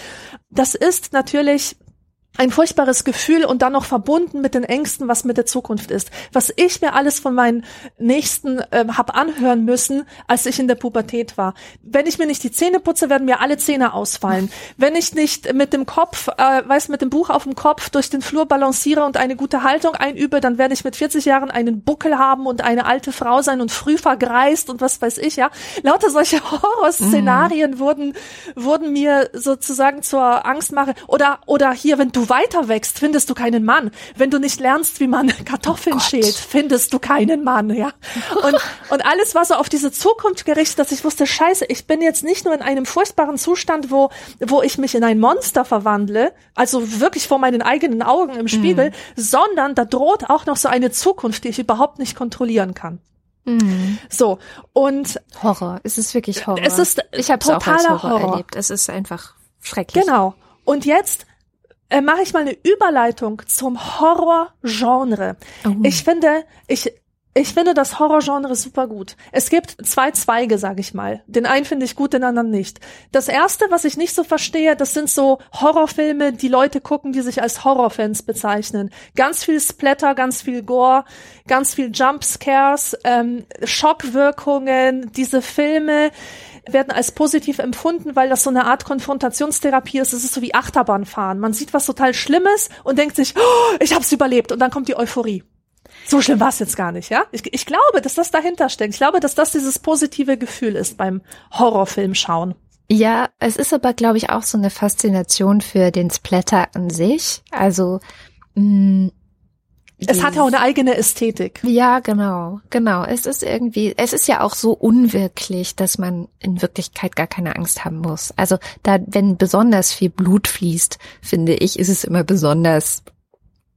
Das ist natürlich ein furchtbares Gefühl und dann noch verbunden mit den Ängsten, was mit der Zukunft ist. Was ich mir alles von meinen Nächsten äh, hab anhören müssen, als ich in der Pubertät war. Wenn ich mir nicht die Zähne putze, werden mir alle Zähne ausfallen. Wenn ich nicht mit dem Kopf, äh, weiß mit dem Buch auf dem Kopf durch den Flur balanciere und eine gute Haltung einübe, dann werde ich mit 40 Jahren einen Buckel haben und eine alte Frau sein und früh vergreist und was weiß ich, ja. Lauter solche Horrorszenarien mhm. wurden, wurden mir sozusagen zur Angstmache. Oder, oder hier, wenn du weiter wächst, findest du keinen Mann. Wenn du nicht lernst, wie man Kartoffeln oh schält, findest du keinen Mann, ja. Und, und alles war so auf diese Zukunft gerichtet, dass ich wusste, scheiße, ich bin jetzt nicht nur in einem furchtbaren Zustand, wo, wo ich mich in ein Monster verwandle, also wirklich vor meinen eigenen Augen im Spiegel, mhm. sondern da droht auch noch so eine Zukunft, die ich überhaupt nicht kontrollieren kann. Mhm. So und Horror. Es ist wirklich Horror. Es ist ich habe totaler Horror, Horror erlebt. Es ist einfach schrecklich. Genau. Und jetzt äh, mache ich mal eine Überleitung zum Horrorgenre. Oh. Ich finde, ich ich finde das Horrorgenre super gut. Es gibt zwei Zweige, sag ich mal. Den einen finde ich gut, den anderen nicht. Das erste, was ich nicht so verstehe, das sind so Horrorfilme, die Leute gucken, die sich als Horrorfans bezeichnen. Ganz viel Splatter, ganz viel Gore, ganz viel Jumpscares, ähm, Schockwirkungen, diese Filme werden als positiv empfunden, weil das so eine Art Konfrontationstherapie ist. Es ist so wie Achterbahnfahren. Man sieht was total Schlimmes und denkt sich, oh, ich hab's überlebt und dann kommt die Euphorie. So schlimm war es jetzt gar nicht, ja? Ich, ich glaube, dass das dahinter steckt. Ich glaube, dass das dieses positive Gefühl ist beim Horrorfilm schauen. Ja, es ist aber, glaube ich, auch so eine Faszination für den Splatter an sich. Also mh, mm, es hat ja auch eine eigene Ästhetik. Ja, genau, genau. Es ist irgendwie, es ist ja auch so unwirklich, dass man in Wirklichkeit gar keine Angst haben muss. Also da, wenn besonders viel Blut fließt, finde ich, ist es immer besonders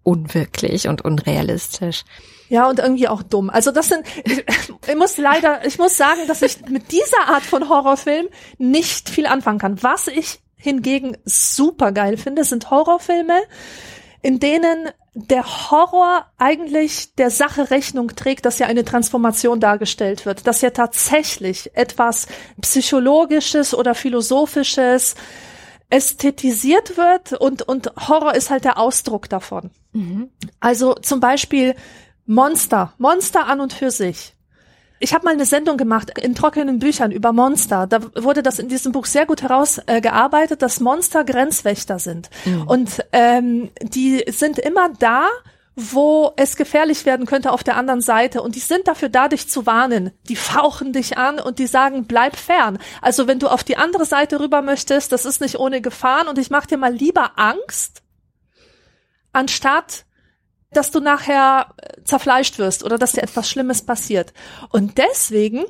unwirklich und unrealistisch. Ja, und irgendwie auch dumm. Also das sind, ich, ich muss leider, ich muss sagen, dass ich mit dieser Art von Horrorfilm nicht viel anfangen kann. Was ich hingegen super geil finde, sind Horrorfilme, in denen der Horror eigentlich der Sache Rechnung trägt, dass ja eine Transformation dargestellt wird, dass ja tatsächlich etwas psychologisches oder philosophisches ästhetisiert wird und, und Horror ist halt der Ausdruck davon. Mhm. Also zum Beispiel Monster, Monster an und für sich ich habe mal eine Sendung gemacht in trockenen Büchern über Monster. Da wurde das in diesem Buch sehr gut herausgearbeitet, äh, dass Monster Grenzwächter sind. Mhm. Und ähm, die sind immer da, wo es gefährlich werden könnte auf der anderen Seite. Und die sind dafür da, dich zu warnen. Die fauchen dich an und die sagen, bleib fern. Also wenn du auf die andere Seite rüber möchtest, das ist nicht ohne Gefahren und ich mach dir mal lieber Angst, anstatt dass du nachher äh, zerfleischt wirst oder dass dir etwas Schlimmes passiert. Und deswegen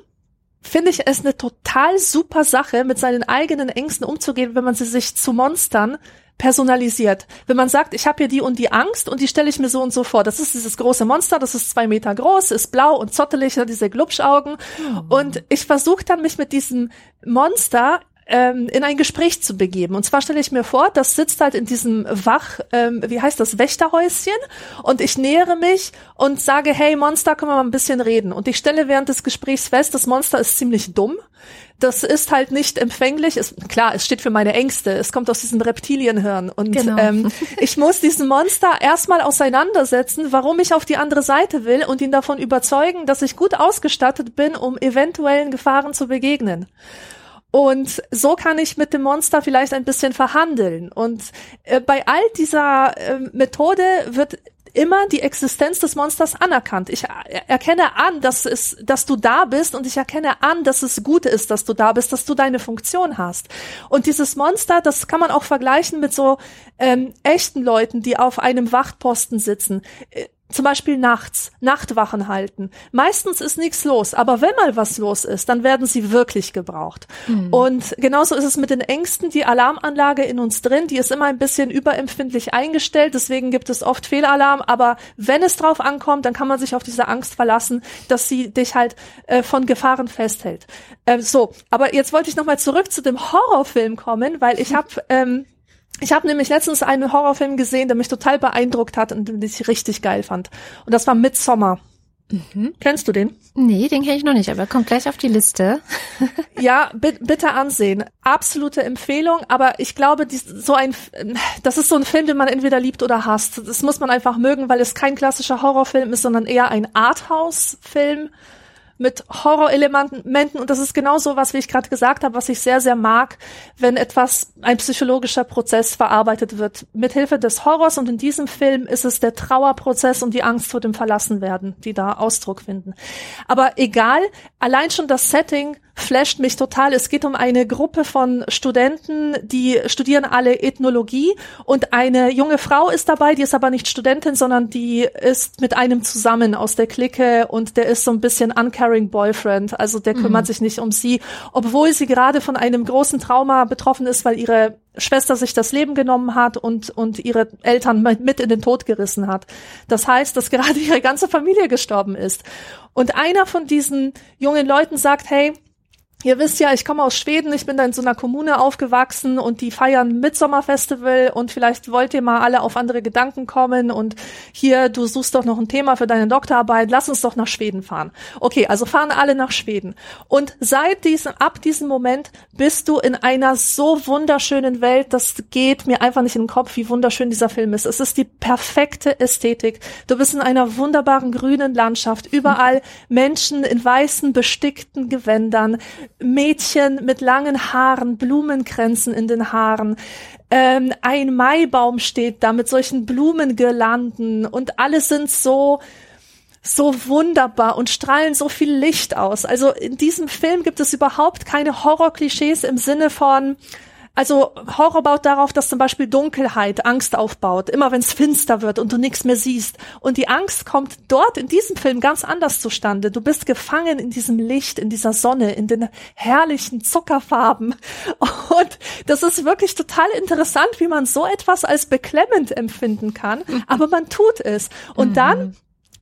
finde ich es eine total super Sache, mit seinen eigenen Ängsten umzugehen, wenn man sie sich zu Monstern personalisiert. Wenn man sagt, ich habe hier die und die Angst und die stelle ich mir so und so vor. Das ist dieses große Monster, das ist zwei Meter groß, ist blau und zottelig, hat diese Glubschaugen. Oh. Und ich versuche dann, mich mit diesem Monster ähm, in ein Gespräch zu begeben. Und zwar stelle ich mir vor, das sitzt halt in diesem Wach, ähm, wie heißt das, Wächterhäuschen und ich nähere mich und sage, hey Monster, können wir mal ein bisschen reden. Und ich stelle während des Gesprächs fest, das Monster ist ziemlich dumm. Das ist halt nicht empfänglich. Es, klar, es steht für meine Ängste. Es kommt aus diesem Reptilienhirn. Und genau. ähm, ich muss diesen Monster erstmal auseinandersetzen, warum ich auf die andere Seite will und ihn davon überzeugen, dass ich gut ausgestattet bin, um eventuellen Gefahren zu begegnen. Und so kann ich mit dem Monster vielleicht ein bisschen verhandeln. Und äh, bei all dieser äh, Methode wird immer die Existenz des Monsters anerkannt. Ich erkenne an, dass es, dass du da bist und ich erkenne an, dass es gut ist, dass du da bist, dass du deine Funktion hast. Und dieses Monster, das kann man auch vergleichen mit so ähm, echten Leuten, die auf einem Wachtposten sitzen. Zum Beispiel nachts, Nachtwachen halten. Meistens ist nichts los, aber wenn mal was los ist, dann werden sie wirklich gebraucht. Mhm. Und genauso ist es mit den Ängsten. Die Alarmanlage in uns drin, die ist immer ein bisschen überempfindlich eingestellt, deswegen gibt es oft Fehlalarm, aber wenn es drauf ankommt, dann kann man sich auf diese Angst verlassen, dass sie dich halt äh, von Gefahren festhält. Äh, so, aber jetzt wollte ich nochmal zurück zu dem Horrorfilm kommen, weil ich habe ähm, ich habe nämlich letztens einen Horrorfilm gesehen, der mich total beeindruckt hat und den ich richtig geil fand. Und das war Midsommar. Mhm. Kennst du den? Nee, den kenne ich noch nicht, aber kommt gleich auf die Liste. ja, bitte ansehen. Absolute Empfehlung, aber ich glaube, dies, so ein, das ist so ein Film, den man entweder liebt oder hasst. Das muss man einfach mögen, weil es kein klassischer Horrorfilm ist, sondern eher ein Arthouse-Film mit Horrorelementen und das ist genau so was, wie ich gerade gesagt habe, was ich sehr, sehr mag, wenn etwas, ein psychologischer Prozess verarbeitet wird. Mithilfe des Horrors und in diesem Film ist es der Trauerprozess und die Angst vor dem Verlassenwerden, die da Ausdruck finden. Aber egal, allein schon das Setting flasht mich total. Es geht um eine Gruppe von Studenten, die studieren alle Ethnologie und eine junge Frau ist dabei, die ist aber nicht Studentin, sondern die ist mit einem zusammen aus der Clique und der ist so ein bisschen uncaring Boyfriend, also der kümmert mhm. sich nicht um sie, obwohl sie gerade von einem großen Trauma betroffen ist, weil ihre Schwester sich das Leben genommen hat und, und ihre Eltern mit in den Tod gerissen hat. Das heißt, dass gerade ihre ganze Familie gestorben ist. Und einer von diesen jungen Leuten sagt, hey, Ihr wisst ja, ich komme aus Schweden, ich bin da in so einer Kommune aufgewachsen und die feiern Mitsommerfestival und vielleicht wollt ihr mal alle auf andere Gedanken kommen und hier, du suchst doch noch ein Thema für deine Doktorarbeit, lass uns doch nach Schweden fahren. Okay, also fahren alle nach Schweden. Und seit diesem, ab diesem Moment bist du in einer so wunderschönen Welt, das geht mir einfach nicht in den Kopf, wie wunderschön dieser Film ist. Es ist die perfekte Ästhetik. Du bist in einer wunderbaren grünen Landschaft, überall Menschen in weißen, bestickten Gewändern, Mädchen mit langen Haaren, Blumenkränzen in den Haaren. Ähm, ein Maibaum steht da mit solchen Blumengirlanden und alle sind so so wunderbar und strahlen so viel Licht aus. Also in diesem Film gibt es überhaupt keine Horrorklischees im Sinne von also Horror baut darauf, dass zum Beispiel Dunkelheit Angst aufbaut, immer wenn es finster wird und du nichts mehr siehst. Und die Angst kommt dort in diesem Film ganz anders zustande. Du bist gefangen in diesem Licht, in dieser Sonne, in den herrlichen Zuckerfarben. Und das ist wirklich total interessant, wie man so etwas als beklemmend empfinden kann, aber man tut es. Und dann mhm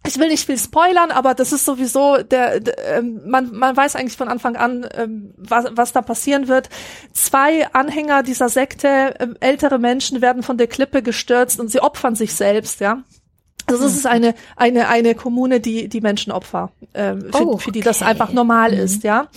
ich will nicht viel spoilern, aber das ist sowieso der, der ähm, man man weiß eigentlich von Anfang an, ähm, was was da passieren wird. Zwei Anhänger dieser Sekte, ähm, ältere Menschen werden von der Klippe gestürzt und sie opfern sich selbst, ja. Also es hm. ist eine eine eine Kommune, die die Menschen opfer, äh, für, oh, für die das einfach normal mhm. ist, ja.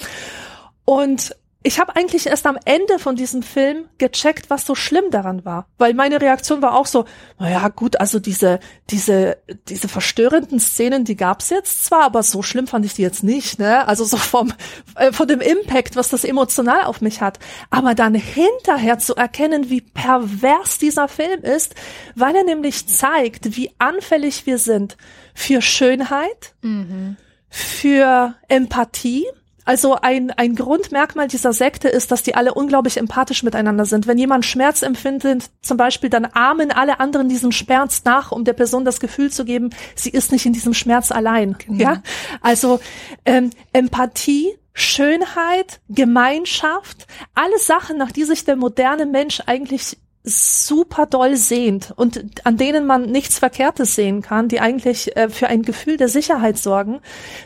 Und ich habe eigentlich erst am Ende von diesem Film gecheckt, was so schlimm daran war, weil meine Reaktion war auch so, naja gut, also diese diese diese verstörenden Szenen, die gab's jetzt zwar, aber so schlimm fand ich die jetzt nicht, ne? Also so vom äh, von dem Impact, was das emotional auf mich hat, aber dann hinterher zu erkennen, wie pervers dieser Film ist, weil er nämlich zeigt, wie anfällig wir sind für Schönheit, mhm. für Empathie also ein, ein Grundmerkmal dieser Sekte ist, dass die alle unglaublich empathisch miteinander sind. Wenn jemand Schmerz empfindet, zum Beispiel, dann ahmen alle anderen diesen Schmerz nach, um der Person das Gefühl zu geben, sie ist nicht in diesem Schmerz allein. Genau. Ja, also ähm, Empathie, Schönheit, Gemeinschaft, alle Sachen, nach die sich der moderne Mensch eigentlich super doll sehnt und an denen man nichts Verkehrtes sehen kann, die eigentlich äh, für ein Gefühl der Sicherheit sorgen,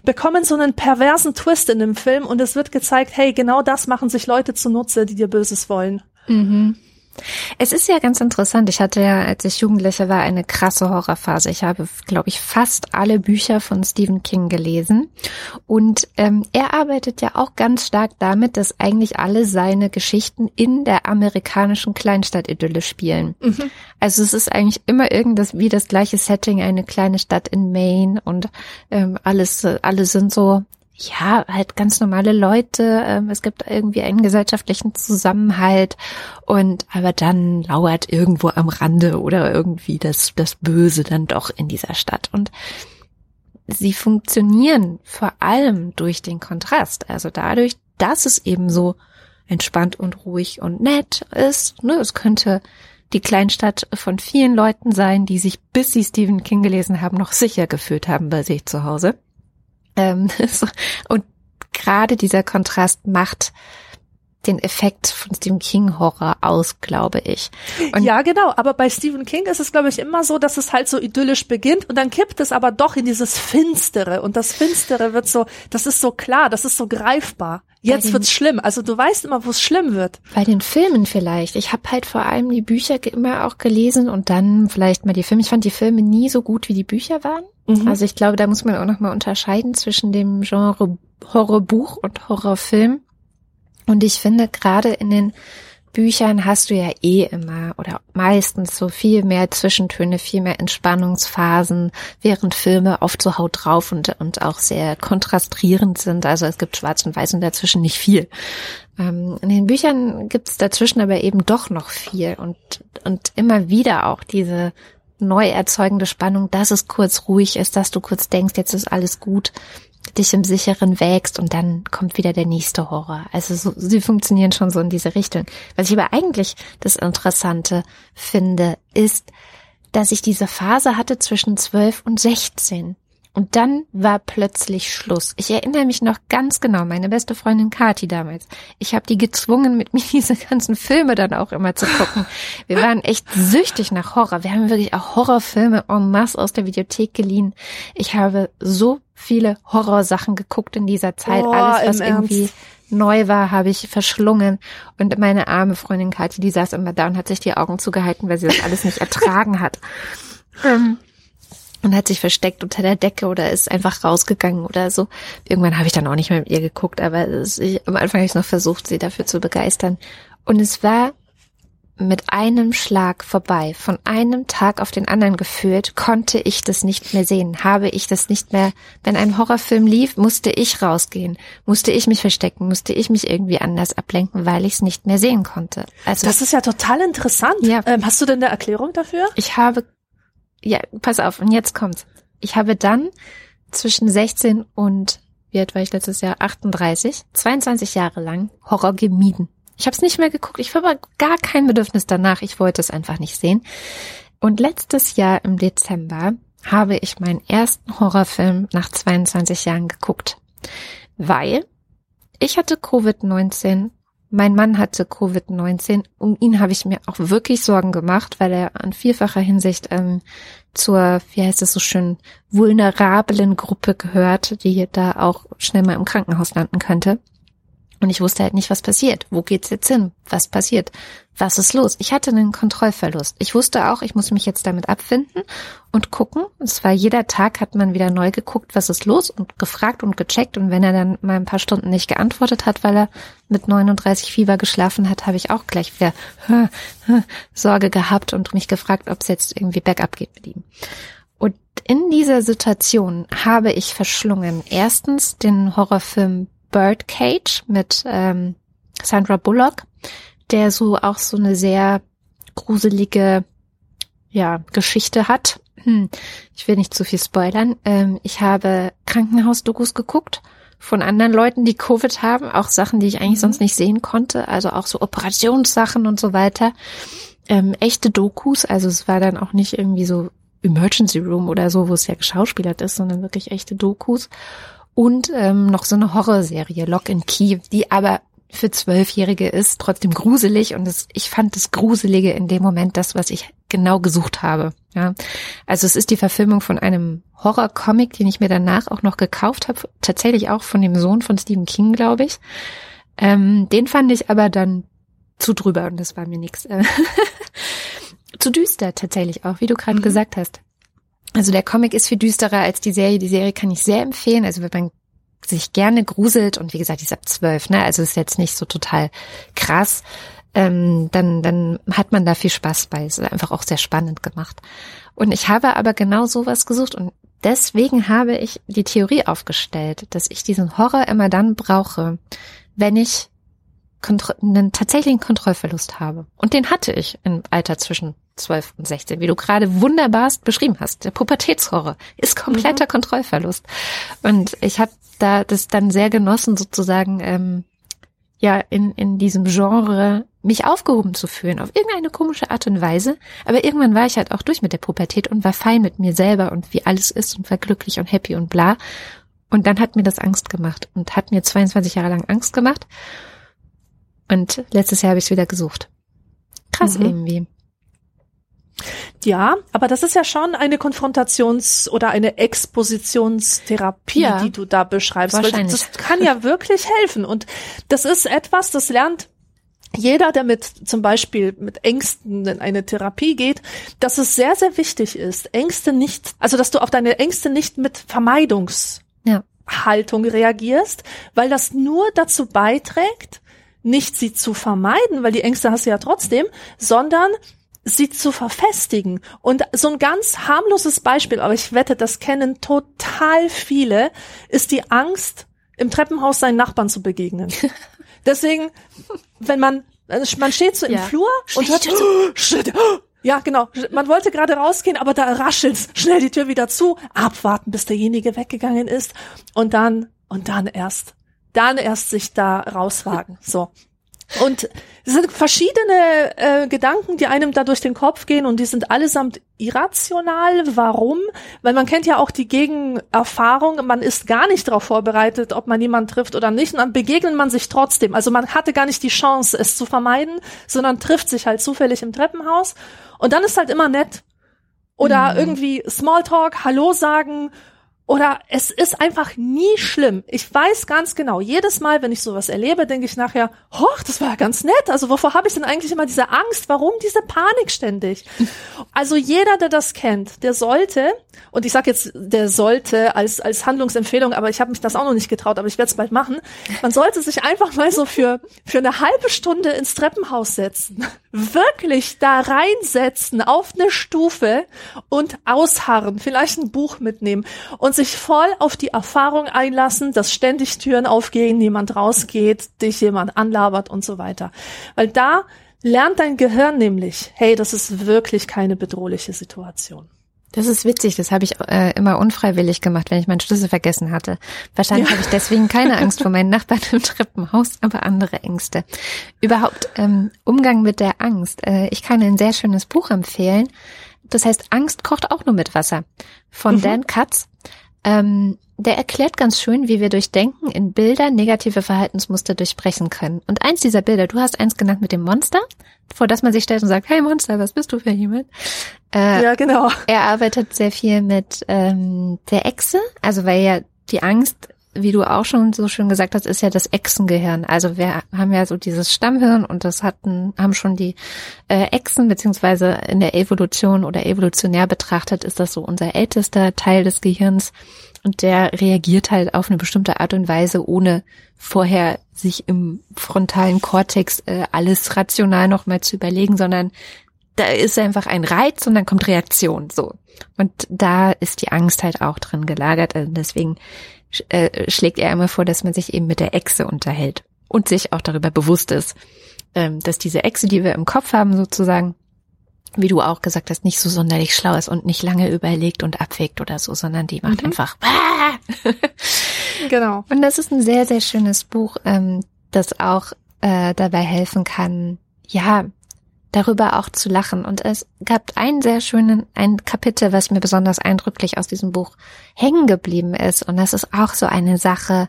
bekommen so einen perversen Twist in dem Film und es wird gezeigt, hey, genau das machen sich Leute zunutze, die dir Böses wollen. Mhm. Es ist ja ganz interessant. Ich hatte ja, als ich Jugendliche war, eine krasse Horrorphase. Ich habe, glaube ich, fast alle Bücher von Stephen King gelesen. Und ähm, er arbeitet ja auch ganz stark damit, dass eigentlich alle seine Geschichten in der amerikanischen Kleinstadt-Idylle spielen. Mhm. Also es ist eigentlich immer irgendwas wie das gleiche Setting, eine kleine Stadt in Maine und ähm, alles, alle sind so ja, halt ganz normale Leute. Ähm, es gibt irgendwie einen gesellschaftlichen Zusammenhalt und aber dann lauert irgendwo am Rande oder irgendwie das, das Böse dann doch in dieser Stadt und sie funktionieren vor allem durch den Kontrast. Also dadurch, dass es eben so entspannt und ruhig und nett ist. Ne? Es könnte die Kleinstadt von vielen Leuten sein, die sich, bis sie Stephen King gelesen haben, noch sicher gefühlt haben bei sich zu Hause. Ähm, und gerade dieser Kontrast macht den Effekt von Stephen King Horror aus, glaube ich. Und ja, genau. Aber bei Stephen King ist es, glaube ich, immer so, dass es halt so idyllisch beginnt und dann kippt es aber doch in dieses Finstere und das Finstere wird so, das ist so klar, das ist so greifbar. Jetzt wird's schlimm. Also du weißt immer, wo es schlimm wird. Bei den Filmen vielleicht. Ich habe halt vor allem die Bücher immer auch gelesen und dann vielleicht mal die Filme. Ich fand die Filme nie so gut, wie die Bücher waren. Mhm. Also ich glaube, da muss man auch nochmal unterscheiden zwischen dem Genre Horrorbuch und Horrorfilm. Und ich finde, gerade in den Büchern hast du ja eh immer oder meistens so viel mehr Zwischentöne, viel mehr Entspannungsphasen, während Filme oft so haut drauf und, und auch sehr kontrastierend sind. Also es gibt Schwarz und Weiß und dazwischen nicht viel. Ähm, in den Büchern gibt es dazwischen aber eben doch noch viel und, und immer wieder auch diese neu erzeugende Spannung, dass es kurz ruhig ist, dass du kurz denkst, jetzt ist alles gut, dich im Sicheren wägst und dann kommt wieder der nächste Horror. Also so, sie funktionieren schon so in diese Richtung. Was ich aber eigentlich das Interessante finde, ist, dass ich diese Phase hatte zwischen 12 und 16. Und dann war plötzlich Schluss. Ich erinnere mich noch ganz genau, meine beste Freundin Kati damals. Ich habe die gezwungen, mit mir diese ganzen Filme dann auch immer zu gucken. Wir waren echt süchtig nach Horror. Wir haben wirklich auch Horrorfilme en masse aus der Videothek geliehen. Ich habe so viele Horrorsachen geguckt in dieser Zeit. Oh, Alles, was irgendwie Ernst? neu war, habe ich verschlungen. Und meine arme Freundin Kathi, die saß immer da und hat sich die Augen zugehalten, weil sie das alles nicht ertragen hat. Ähm, und hat sich versteckt unter der Decke oder ist einfach rausgegangen oder so. Irgendwann habe ich dann auch nicht mehr mit ihr geguckt, aber es, ich, am Anfang habe ich noch versucht, sie dafür zu begeistern. Und es war mit einem Schlag vorbei. Von einem Tag auf den anderen gefühlt, konnte ich das nicht mehr sehen. Habe ich das nicht mehr, wenn ein Horrorfilm lief, musste ich rausgehen, musste ich mich verstecken, musste ich mich irgendwie anders ablenken, weil ich es nicht mehr sehen konnte. Also das ist ja total interessant. Ja. Ähm, hast du denn eine Erklärung dafür? ich habe, ja, pass auf, und jetzt kommt's. Ich habe dann zwischen 16 und, wie alt war ich letztes Jahr? 38, 22 Jahre lang Horror gemieden. Ich habe es nicht mehr geguckt. Ich habe gar kein Bedürfnis danach. Ich wollte es einfach nicht sehen. Und letztes Jahr im Dezember habe ich meinen ersten Horrorfilm nach 22 Jahren geguckt, weil ich hatte Covid-19, mein Mann hatte Covid-19, um ihn habe ich mir auch wirklich Sorgen gemacht, weil er an vielfacher Hinsicht ähm, zur, wie heißt es so schön, vulnerablen Gruppe gehört, die da auch schnell mal im Krankenhaus landen könnte. Und ich wusste halt nicht, was passiert. Wo geht's jetzt hin? Was passiert? Was ist los? Ich hatte einen Kontrollverlust. Ich wusste auch, ich muss mich jetzt damit abfinden und gucken. Es war jeder Tag hat man wieder neu geguckt, was ist los und gefragt und gecheckt. Und wenn er dann mal ein paar Stunden nicht geantwortet hat, weil er mit 39 Fieber geschlafen hat, habe ich auch gleich wieder Sorge gehabt und mich gefragt, ob es jetzt irgendwie bergab geht mit ihm. Und in dieser Situation habe ich verschlungen erstens den Horrorfilm Birdcage mit ähm, Sandra Bullock, der so auch so eine sehr gruselige ja, Geschichte hat. Hm, ich will nicht zu viel spoilern. Ähm, ich habe Krankenhausdokus geguckt von anderen Leuten, die Covid haben, auch Sachen, die ich eigentlich mhm. sonst nicht sehen konnte, also auch so Operationssachen und so weiter. Ähm, echte Dokus, also es war dann auch nicht irgendwie so Emergency Room oder so, wo es ja geschauspielert ist, sondern wirklich echte Dokus und ähm, noch so eine Horrorserie, Lock and Key, die aber für Zwölfjährige ist, trotzdem gruselig und das, ich fand das Gruselige in dem Moment das, was ich genau gesucht habe. Ja, also es ist die Verfilmung von einem Horrorcomic, den ich mir danach auch noch gekauft habe, tatsächlich auch von dem Sohn von Stephen King, glaube ich. Ähm, den fand ich aber dann zu drüber und das war mir nix. zu düster tatsächlich auch, wie du gerade mhm. gesagt hast. Also der Comic ist viel düsterer als die Serie. Die Serie kann ich sehr empfehlen. Also wenn man sich gerne gruselt und wie gesagt, die ist ab zwölf, ne? Also ist jetzt nicht so total krass. Ähm, dann, dann hat man da viel Spaß bei. Es ist einfach auch sehr spannend gemacht. Und ich habe aber genau sowas gesucht und deswegen habe ich die Theorie aufgestellt, dass ich diesen Horror immer dann brauche, wenn ich einen tatsächlichen Kontrollverlust habe. Und den hatte ich im Alter zwischen 12 und 16, wie du gerade wunderbarst beschrieben hast. Der Pubertätshorror ist kompletter mhm. Kontrollverlust. Und ich habe da das dann sehr genossen, sozusagen ähm, ja in, in diesem Genre mich aufgehoben zu fühlen, auf irgendeine komische Art und Weise. Aber irgendwann war ich halt auch durch mit der Pubertät und war fein mit mir selber und wie alles ist und war glücklich und happy und bla. Und dann hat mir das Angst gemacht und hat mir 22 Jahre lang Angst gemacht. Und letztes Jahr habe ich es wieder gesucht. Krass mhm. irgendwie. Ja, aber das ist ja schon eine Konfrontations- oder eine Expositionstherapie, ja, die du da beschreibst. Weil das kann ja wirklich helfen. Und das ist etwas, das lernt jeder, der mit zum Beispiel mit Ängsten in eine Therapie geht, dass es sehr, sehr wichtig ist, Ängste nicht, also dass du auf deine Ängste nicht mit Vermeidungshaltung ja. reagierst, weil das nur dazu beiträgt, nicht sie zu vermeiden, weil die Ängste hast du ja trotzdem, sondern sie zu verfestigen. Und so ein ganz harmloses Beispiel, aber ich wette, das kennen total viele, ist die Angst, im Treppenhaus seinen Nachbarn zu begegnen. Deswegen, wenn man, also man steht so im ja. Flur und hört, oh, shit, ja, genau. Man wollte gerade rausgehen, aber da raschelt's. Schnell die Tür wieder zu, abwarten, bis derjenige weggegangen ist und dann, und dann erst, dann erst sich da rauswagen. So. Und es sind verschiedene äh, Gedanken, die einem da durch den Kopf gehen und die sind allesamt irrational. Warum? Weil man kennt ja auch die Gegenerfahrung, man ist gar nicht darauf vorbereitet, ob man jemanden trifft oder nicht und dann begegnet man sich trotzdem. Also man hatte gar nicht die Chance, es zu vermeiden, sondern trifft sich halt zufällig im Treppenhaus und dann ist halt immer nett. Oder mhm. irgendwie Smalltalk, Hallo sagen oder es ist einfach nie schlimm. Ich weiß ganz genau, jedes Mal, wenn ich sowas erlebe, denke ich nachher, hoch, das war ja ganz nett. Also wovor habe ich denn eigentlich immer diese Angst? Warum diese Panik ständig? Also jeder, der das kennt, der sollte, und ich sage jetzt, der sollte als, als Handlungsempfehlung, aber ich habe mich das auch noch nicht getraut, aber ich werde es bald machen. Man sollte sich einfach mal so für, für eine halbe Stunde ins Treppenhaus setzen. Wirklich da reinsetzen auf eine Stufe und ausharren, vielleicht ein Buch mitnehmen und sich voll auf die Erfahrung einlassen, dass ständig Türen aufgehen, niemand rausgeht, dich jemand anlabert und so weiter. Weil da lernt dein Gehirn nämlich, hey, das ist wirklich keine bedrohliche Situation. Das ist witzig, das habe ich äh, immer unfreiwillig gemacht, wenn ich meinen Schlüssel vergessen hatte. Wahrscheinlich ja. habe ich deswegen keine Angst vor meinen Nachbarn im Treppenhaus, aber andere Ängste. Überhaupt ähm, Umgang mit der Angst. Äh, ich kann ein sehr schönes Buch empfehlen. Das heißt, Angst kocht auch nur mit Wasser. Von mhm. Dan Katz. Ähm, der erklärt ganz schön, wie wir durch Denken in Bildern negative Verhaltensmuster durchbrechen können. Und eins dieser Bilder, du hast eins genannt mit dem Monster, vor das man sich stellt und sagt, hey Monster, was bist du für jemand? Äh, ja, genau. Er arbeitet sehr viel mit ähm, der Echse, also weil ja die Angst wie du auch schon so schön gesagt hast, ist ja das Echsengehirn. Also wir haben ja so dieses Stammhirn und das hatten, haben schon die äh, Echsen, beziehungsweise in der Evolution oder evolutionär betrachtet ist das so unser ältester Teil des Gehirns und der reagiert halt auf eine bestimmte Art und Weise, ohne vorher sich im frontalen Kortex äh, alles rational nochmal zu überlegen, sondern da ist einfach ein Reiz und dann kommt Reaktion, so. Und da ist die Angst halt auch drin gelagert. Also deswegen äh, schlägt er immer vor, dass man sich eben mit der Echse unterhält und sich auch darüber bewusst ist, ähm, dass diese Echse, die wir im Kopf haben, sozusagen, wie du auch gesagt hast, nicht so sonderlich schlau ist und nicht lange überlegt und abwägt oder so, sondern die macht mhm. einfach. genau. Und das ist ein sehr, sehr schönes Buch, ähm, das auch äh, dabei helfen kann, ja, darüber auch zu lachen. Und es gab einen sehr schönen, ein Kapitel, was mir besonders eindrücklich aus diesem Buch hängen geblieben ist. Und das ist auch so eine Sache,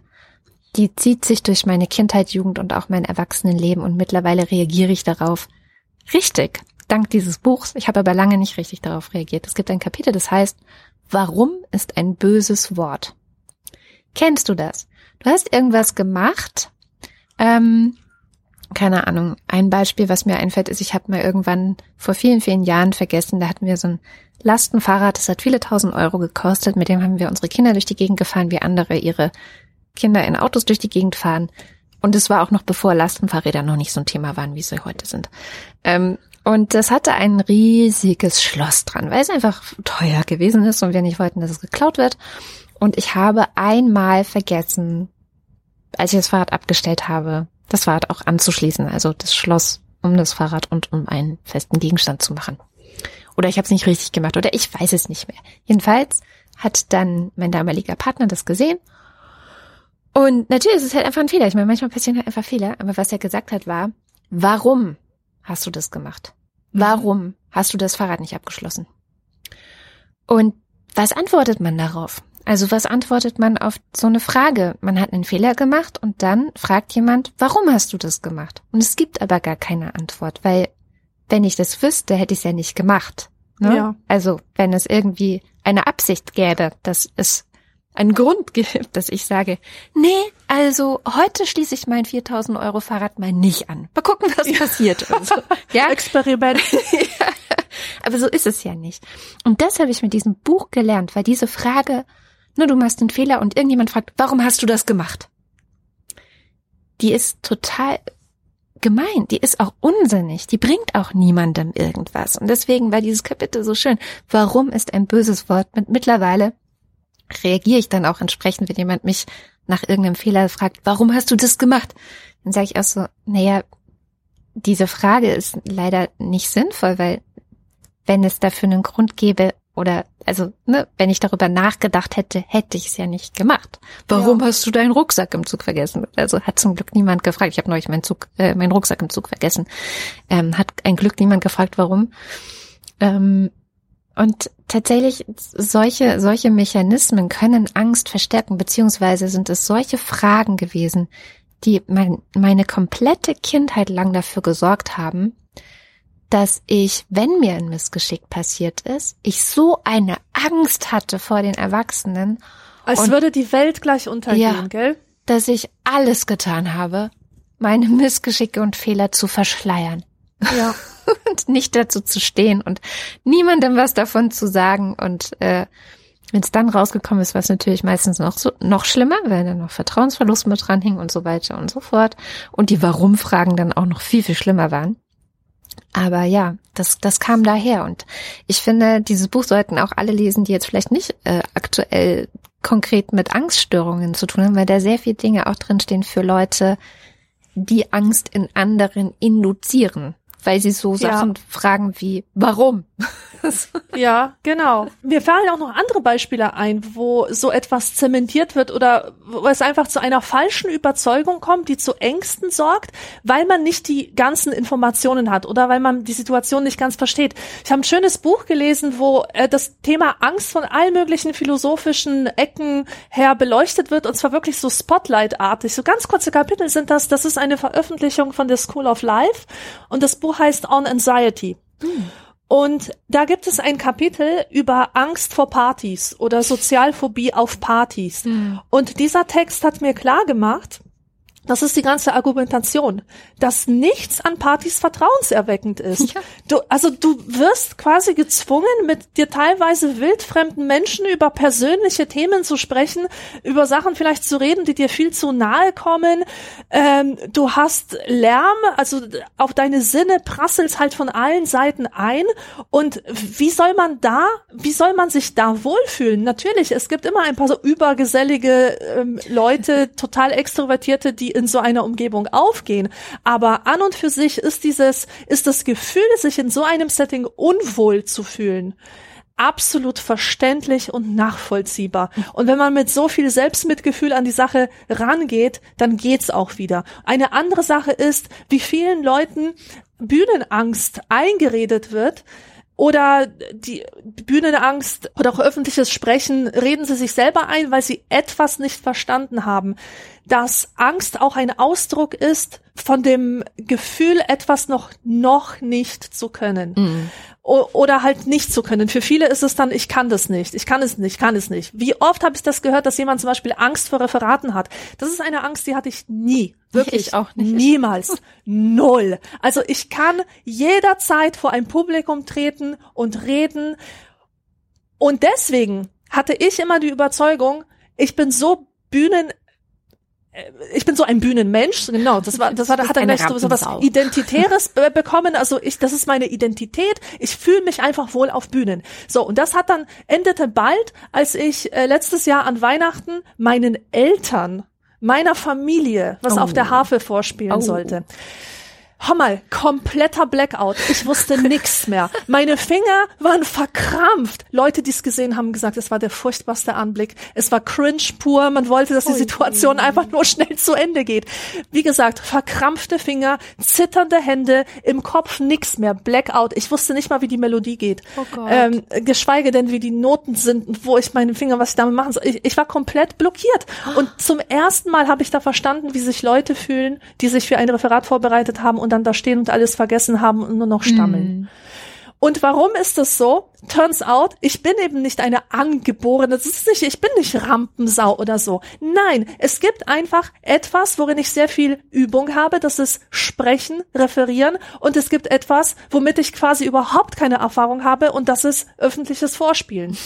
die zieht sich durch meine Kindheit, Jugend und auch mein Erwachsenenleben. Und mittlerweile reagiere ich darauf richtig, dank dieses Buchs. Ich habe aber lange nicht richtig darauf reagiert. Es gibt ein Kapitel, das heißt, warum ist ein böses Wort? Kennst du das? Du hast irgendwas gemacht, ähm, keine Ahnung, ein Beispiel, was mir einfällt, ist, ich habe mal irgendwann vor vielen, vielen Jahren vergessen, da hatten wir so ein Lastenfahrrad, das hat viele tausend Euro gekostet, mit dem haben wir unsere Kinder durch die Gegend gefahren, wie andere ihre Kinder in Autos durch die Gegend fahren. Und es war auch noch bevor Lastenfahrräder noch nicht so ein Thema waren, wie sie heute sind. Ähm, und das hatte ein riesiges Schloss dran, weil es einfach teuer gewesen ist und wir nicht wollten, dass es geklaut wird. Und ich habe einmal vergessen, als ich das Fahrrad abgestellt habe, das Fahrrad auch anzuschließen, also das Schloss um das Fahrrad und um einen festen Gegenstand zu machen. Oder ich habe es nicht richtig gemacht oder ich weiß es nicht mehr. Jedenfalls hat dann mein damaliger Partner das gesehen. Und natürlich ist es halt einfach ein Fehler. Ich meine, manchmal passieren halt einfach Fehler. Aber was er gesagt hat war, warum hast du das gemacht? Warum hast du das Fahrrad nicht abgeschlossen? Und was antwortet man darauf? Also was antwortet man auf so eine Frage? Man hat einen Fehler gemacht und dann fragt jemand, warum hast du das gemacht? Und es gibt aber gar keine Antwort, weil wenn ich das wüsste, hätte ich es ja nicht gemacht. Ne? Ja. Also wenn es irgendwie eine Absicht gäbe, dass es einen Grund gibt, dass ich sage, nee, also heute schließe ich mein 4000 Euro Fahrrad mal nicht an. Mal gucken, was ja. passiert. Also, ja? Experiment. ja. Aber so ist es ja nicht. Und das habe ich mit diesem Buch gelernt, weil diese Frage nur du machst einen Fehler und irgendjemand fragt, warum hast du das gemacht? Die ist total gemein, die ist auch unsinnig, die bringt auch niemandem irgendwas. Und deswegen war dieses Kapitel so schön. Warum ist ein böses Wort? Mit mittlerweile reagiere ich dann auch entsprechend, wenn jemand mich nach irgendeinem Fehler fragt, warum hast du das gemacht? Dann sage ich auch so, naja, diese Frage ist leider nicht sinnvoll, weil wenn es dafür einen Grund gäbe, oder also, ne, wenn ich darüber nachgedacht hätte, hätte ich es ja nicht gemacht. Warum ja. hast du deinen Rucksack im Zug vergessen? Also hat zum Glück niemand gefragt. Ich habe neulich meinen Zug, äh, meinen Rucksack im Zug vergessen. Ähm, hat ein Glück niemand gefragt, warum. Ähm, und tatsächlich solche solche Mechanismen können Angst verstärken, beziehungsweise sind es solche Fragen gewesen, die mein, meine komplette Kindheit lang dafür gesorgt haben, dass ich, wenn mir ein Missgeschick passiert ist, ich so eine Angst hatte vor den Erwachsenen. Als und, würde die Welt gleich untergehen, ja, gell? Dass ich alles getan habe, meine Missgeschicke und Fehler zu verschleiern. Ja. und nicht dazu zu stehen und niemandem was davon zu sagen. Und äh, wenn es dann rausgekommen ist, war es natürlich meistens noch so noch schlimmer, weil dann noch Vertrauensverlust mit dran hing und so weiter und so fort. Und die Warum-Fragen dann auch noch viel, viel schlimmer waren. Aber ja, das, das kam daher. Und ich finde, dieses Buch sollten auch alle lesen, die jetzt vielleicht nicht äh, aktuell konkret mit Angststörungen zu tun haben, weil da sehr viele Dinge auch drinstehen für Leute, die Angst in anderen induzieren weil sie so Sachen ja. fragen wie, warum? Ja, genau. Mir fallen auch noch andere Beispiele ein, wo so etwas zementiert wird oder wo es einfach zu einer falschen Überzeugung kommt, die zu Ängsten sorgt, weil man nicht die ganzen Informationen hat oder weil man die Situation nicht ganz versteht. Ich habe ein schönes Buch gelesen, wo äh, das Thema Angst von allen möglichen philosophischen Ecken her beleuchtet wird und zwar wirklich so Spotlight-artig. So ganz kurze Kapitel sind das. Das ist eine Veröffentlichung von der School of Life und das Buch heißt On Anxiety. Mhm. Und da gibt es ein Kapitel über Angst vor Partys oder Sozialphobie auf Partys. Mhm. Und dieser Text hat mir klar gemacht, das ist die ganze Argumentation, dass nichts an Partys vertrauenserweckend ist. Ja. Du, also du wirst quasi gezwungen, mit dir teilweise wildfremden Menschen über persönliche Themen zu sprechen, über Sachen vielleicht zu reden, die dir viel zu nahe kommen. Ähm, du hast Lärm, also auf deine Sinne prasselt halt von allen Seiten ein. Und wie soll man da, wie soll man sich da wohlfühlen? Natürlich, es gibt immer ein paar so übergesellige ähm, Leute, total extrovertierte, die in so einer Umgebung aufgehen. Aber an und für sich ist dieses, ist das Gefühl, sich in so einem Setting unwohl zu fühlen, absolut verständlich und nachvollziehbar. Und wenn man mit so viel Selbstmitgefühl an die Sache rangeht, dann geht's auch wieder. Eine andere Sache ist, wie vielen Leuten Bühnenangst eingeredet wird, oder die Bühnenangst oder auch öffentliches Sprechen reden sie sich selber ein, weil sie etwas nicht verstanden haben dass Angst auch ein Ausdruck ist von dem Gefühl, etwas noch, noch nicht zu können. Mhm. oder halt nicht zu können. Für viele ist es dann, ich kann das nicht, ich kann es nicht, ich kann es nicht. Wie oft habe ich das gehört, dass jemand zum Beispiel Angst vor Referaten hat? Das ist eine Angst, die hatte ich nie. Wirklich. Ich auch nicht. Niemals. Null. Also ich kann jederzeit vor ein Publikum treten und reden. Und deswegen hatte ich immer die Überzeugung, ich bin so Bühnen ich bin so ein Bühnenmensch, genau, das war, das war, das hat dann gleich so, so was Identitäres bekommen, also ich, das ist meine Identität, ich fühle mich einfach wohl auf Bühnen. So, und das hat dann, endete bald, als ich äh, letztes Jahr an Weihnachten meinen Eltern, meiner Familie, was oh. auf der Harfe vorspielen oh. sollte. Hör mal, kompletter Blackout. Ich wusste nix mehr. Meine Finger waren verkrampft. Leute, die es gesehen haben, gesagt, es war der furchtbarste Anblick. Es war cringe pur. Man wollte, dass die Situation einfach nur schnell zu Ende geht. Wie gesagt, verkrampfte Finger, zitternde Hände, im Kopf nix mehr. Blackout. Ich wusste nicht mal, wie die Melodie geht. Oh Gott. Ähm, geschweige denn, wie die Noten sind und wo ich meine Finger, was ich damit machen soll. Ich, ich war komplett blockiert. Und zum ersten Mal habe ich da verstanden, wie sich Leute fühlen, die sich für ein Referat vorbereitet haben und dann da stehen und alles vergessen haben und nur noch stammeln. Mm. Und warum ist das so? Turns out, ich bin eben nicht eine angeborene, das ist nicht, ich bin nicht Rampensau oder so. Nein, es gibt einfach etwas, worin ich sehr viel Übung habe, das ist Sprechen, Referieren und es gibt etwas, womit ich quasi überhaupt keine Erfahrung habe und das ist öffentliches Vorspielen.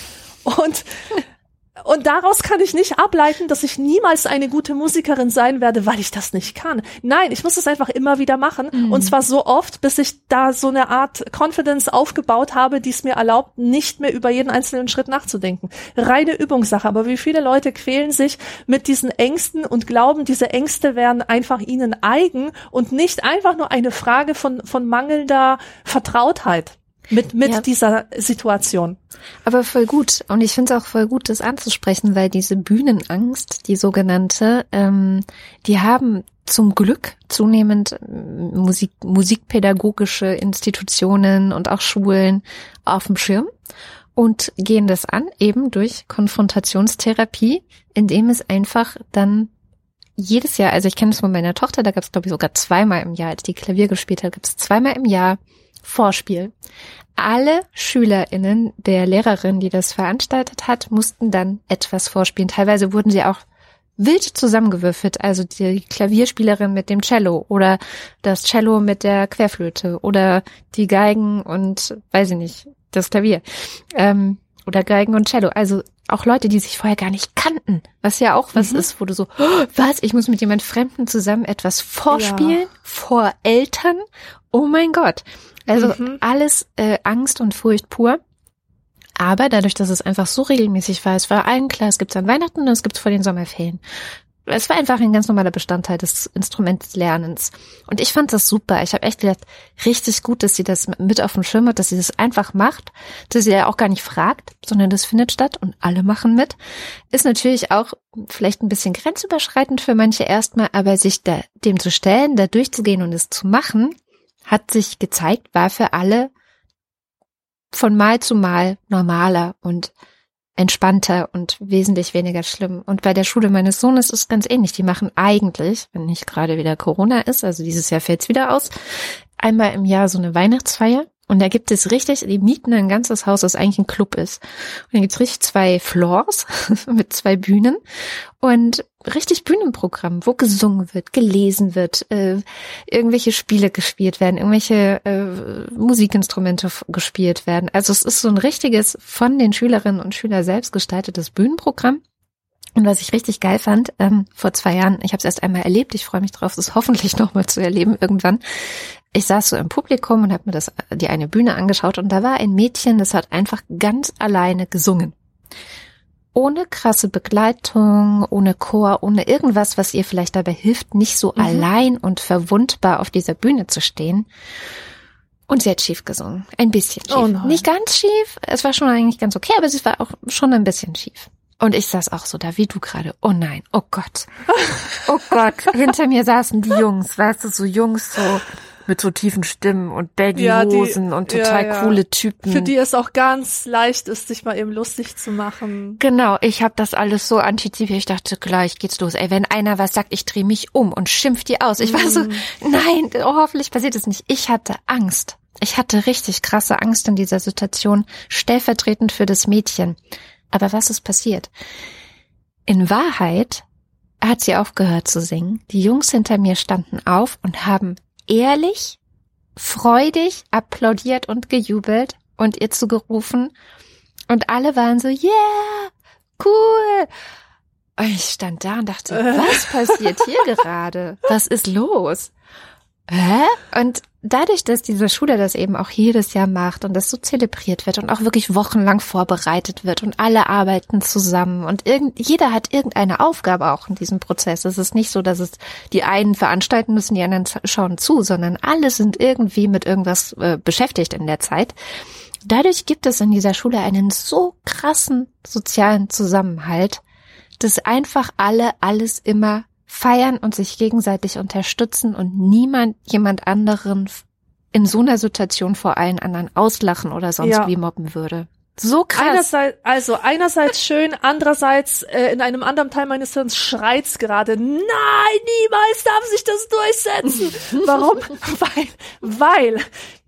Und und daraus kann ich nicht ableiten, dass ich niemals eine gute Musikerin sein werde, weil ich das nicht kann. Nein, ich muss es einfach immer wieder machen. Mhm. Und zwar so oft, bis ich da so eine Art Confidence aufgebaut habe, die es mir erlaubt, nicht mehr über jeden einzelnen Schritt nachzudenken. Reine Übungssache. Aber wie viele Leute quälen sich mit diesen Ängsten und glauben, diese Ängste wären einfach ihnen eigen und nicht einfach nur eine Frage von, von mangelnder Vertrautheit mit, mit ja. dieser Situation. Aber voll gut. Und ich finde es auch voll gut, das anzusprechen, weil diese Bühnenangst, die sogenannte, ähm, die haben zum Glück zunehmend ähm, Musik, musikpädagogische Institutionen und auch Schulen auf dem Schirm und gehen das an, eben durch Konfrontationstherapie, indem es einfach dann jedes Jahr, also ich kenne das von meiner Tochter, da gab es glaube ich sogar zweimal im Jahr, als die Klavier gespielt hat, gab es zweimal im Jahr Vorspiel. Alle SchülerInnen der Lehrerin, die das veranstaltet hat, mussten dann etwas vorspielen. Teilweise wurden sie auch wild zusammengewürfelt, also die Klavierspielerin mit dem Cello oder das Cello mit der Querflöte oder die Geigen und weiß ich nicht, das Klavier. Ähm, oder Geigen und Cello. Also auch Leute, die sich vorher gar nicht kannten, was ja auch was mhm. ist, wo du so, oh, was, ich muss mit jemand Fremden zusammen etwas vorspielen, ja. vor Eltern, oh mein Gott. Also mhm. alles äh, Angst und Furcht pur. Aber dadurch, dass es einfach so regelmäßig war, es war allen klar, es gibt es an Weihnachten und es gibt es vor den Sommerferien. Es war einfach ein ganz normaler Bestandteil des Instrumentlernens. Und ich fand das super. Ich habe echt gedacht, richtig gut, dass sie das mit auf dem Schirm hat, dass sie das einfach macht, dass sie ja auch gar nicht fragt, sondern das findet statt und alle machen mit. Ist natürlich auch vielleicht ein bisschen grenzüberschreitend für manche erstmal, aber sich da, dem zu stellen, da durchzugehen und es zu machen, hat sich gezeigt, war für alle von Mal zu Mal normaler und entspannter und wesentlich weniger schlimm. Und bei der Schule meines Sohnes ist es ganz ähnlich. Die machen eigentlich, wenn nicht gerade wieder Corona ist, also dieses Jahr fällt es wieder aus, einmal im Jahr so eine Weihnachtsfeier. Und da gibt es richtig, die mieten ein ganzes Haus, das eigentlich ein Club ist. Und da gibt es richtig zwei Floors mit zwei Bühnen und richtig Bühnenprogramm, wo gesungen wird, gelesen wird, äh, irgendwelche Spiele gespielt werden, irgendwelche äh, Musikinstrumente gespielt werden. Also es ist so ein richtiges von den Schülerinnen und Schülern selbst gestaltetes Bühnenprogramm. Und was ich richtig geil fand, ähm, vor zwei Jahren, ich habe es erst einmal erlebt, ich freue mich drauf, es hoffentlich nochmal zu erleben irgendwann. Ich saß so im Publikum und habe mir das die eine Bühne angeschaut und da war ein Mädchen, das hat einfach ganz alleine gesungen. Ohne krasse Begleitung, ohne Chor, ohne irgendwas, was ihr vielleicht dabei hilft, nicht so mhm. allein und verwundbar auf dieser Bühne zu stehen. Und sie hat schief gesungen. Ein bisschen schief. Oh nicht ganz schief. Es war schon eigentlich ganz okay, aber sie war auch schon ein bisschen schief. Und ich saß auch so da wie du gerade. Oh nein, oh Gott. Oh Gott. Hinter mir saßen die Jungs, weißt du, so Jungs so mit so tiefen Stimmen und Baggy-Hosen ja, und total ja, ja. coole Typen. Für die es auch ganz leicht ist, sich mal eben lustig zu machen. Genau, ich habe das alles so antizipiert. Ich dachte, gleich geht's los. Ey, wenn einer was sagt, ich drehe mich um und schimpf die aus. Ich war so, mhm. nein, oh, hoffentlich passiert es nicht. Ich hatte Angst. Ich hatte richtig krasse Angst in dieser Situation, stellvertretend für das Mädchen. Aber was ist passiert? In Wahrheit hat sie aufgehört zu singen. Die Jungs hinter mir standen auf und haben ehrlich, freudig applaudiert und gejubelt und ihr zugerufen. Und alle waren so, yeah, cool. Und ich stand da und dachte, was passiert hier gerade? Was ist los? Hä? Und dadurch, dass diese Schule das eben auch jedes Jahr macht und das so zelebriert wird und auch wirklich wochenlang vorbereitet wird und alle arbeiten zusammen und irgend, jeder hat irgendeine Aufgabe auch in diesem Prozess. Es ist nicht so, dass es die einen veranstalten müssen, die anderen schauen zu, sondern alle sind irgendwie mit irgendwas äh, beschäftigt in der Zeit. Dadurch gibt es in dieser Schule einen so krassen sozialen Zusammenhalt, dass einfach alle alles immer feiern und sich gegenseitig unterstützen und niemand jemand anderen in so einer Situation vor allen anderen auslachen oder sonst ja. wie mobben würde. So krass. Einerseits, also einerseits schön, andererseits äh, in einem anderen Teil meines Hirns schreit's gerade. Nein, niemals darf sich das durchsetzen. Warum? weil, weil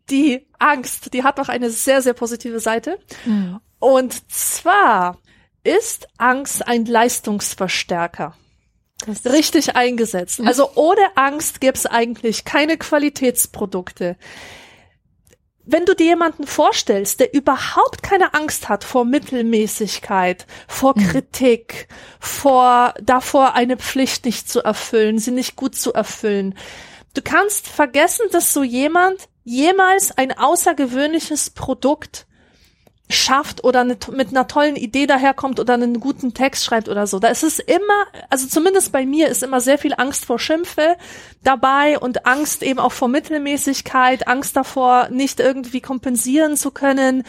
die Angst, die hat doch eine sehr, sehr positive Seite. Mhm. Und zwar ist Angst ein Leistungsverstärker. Richtig eingesetzt. Mhm. Also ohne Angst gäbe es eigentlich keine Qualitätsprodukte. Wenn du dir jemanden vorstellst, der überhaupt keine Angst hat vor Mittelmäßigkeit, vor mhm. Kritik, vor davor eine Pflicht nicht zu erfüllen, sie nicht gut zu erfüllen, du kannst vergessen, dass so jemand jemals ein außergewöhnliches Produkt schafft oder eine, mit einer tollen Idee daherkommt oder einen guten Text schreibt oder so. Da ist es immer, also zumindest bei mir ist immer sehr viel Angst vor Schimpfe dabei und Angst eben auch vor Mittelmäßigkeit, Angst davor, nicht irgendwie kompensieren zu können,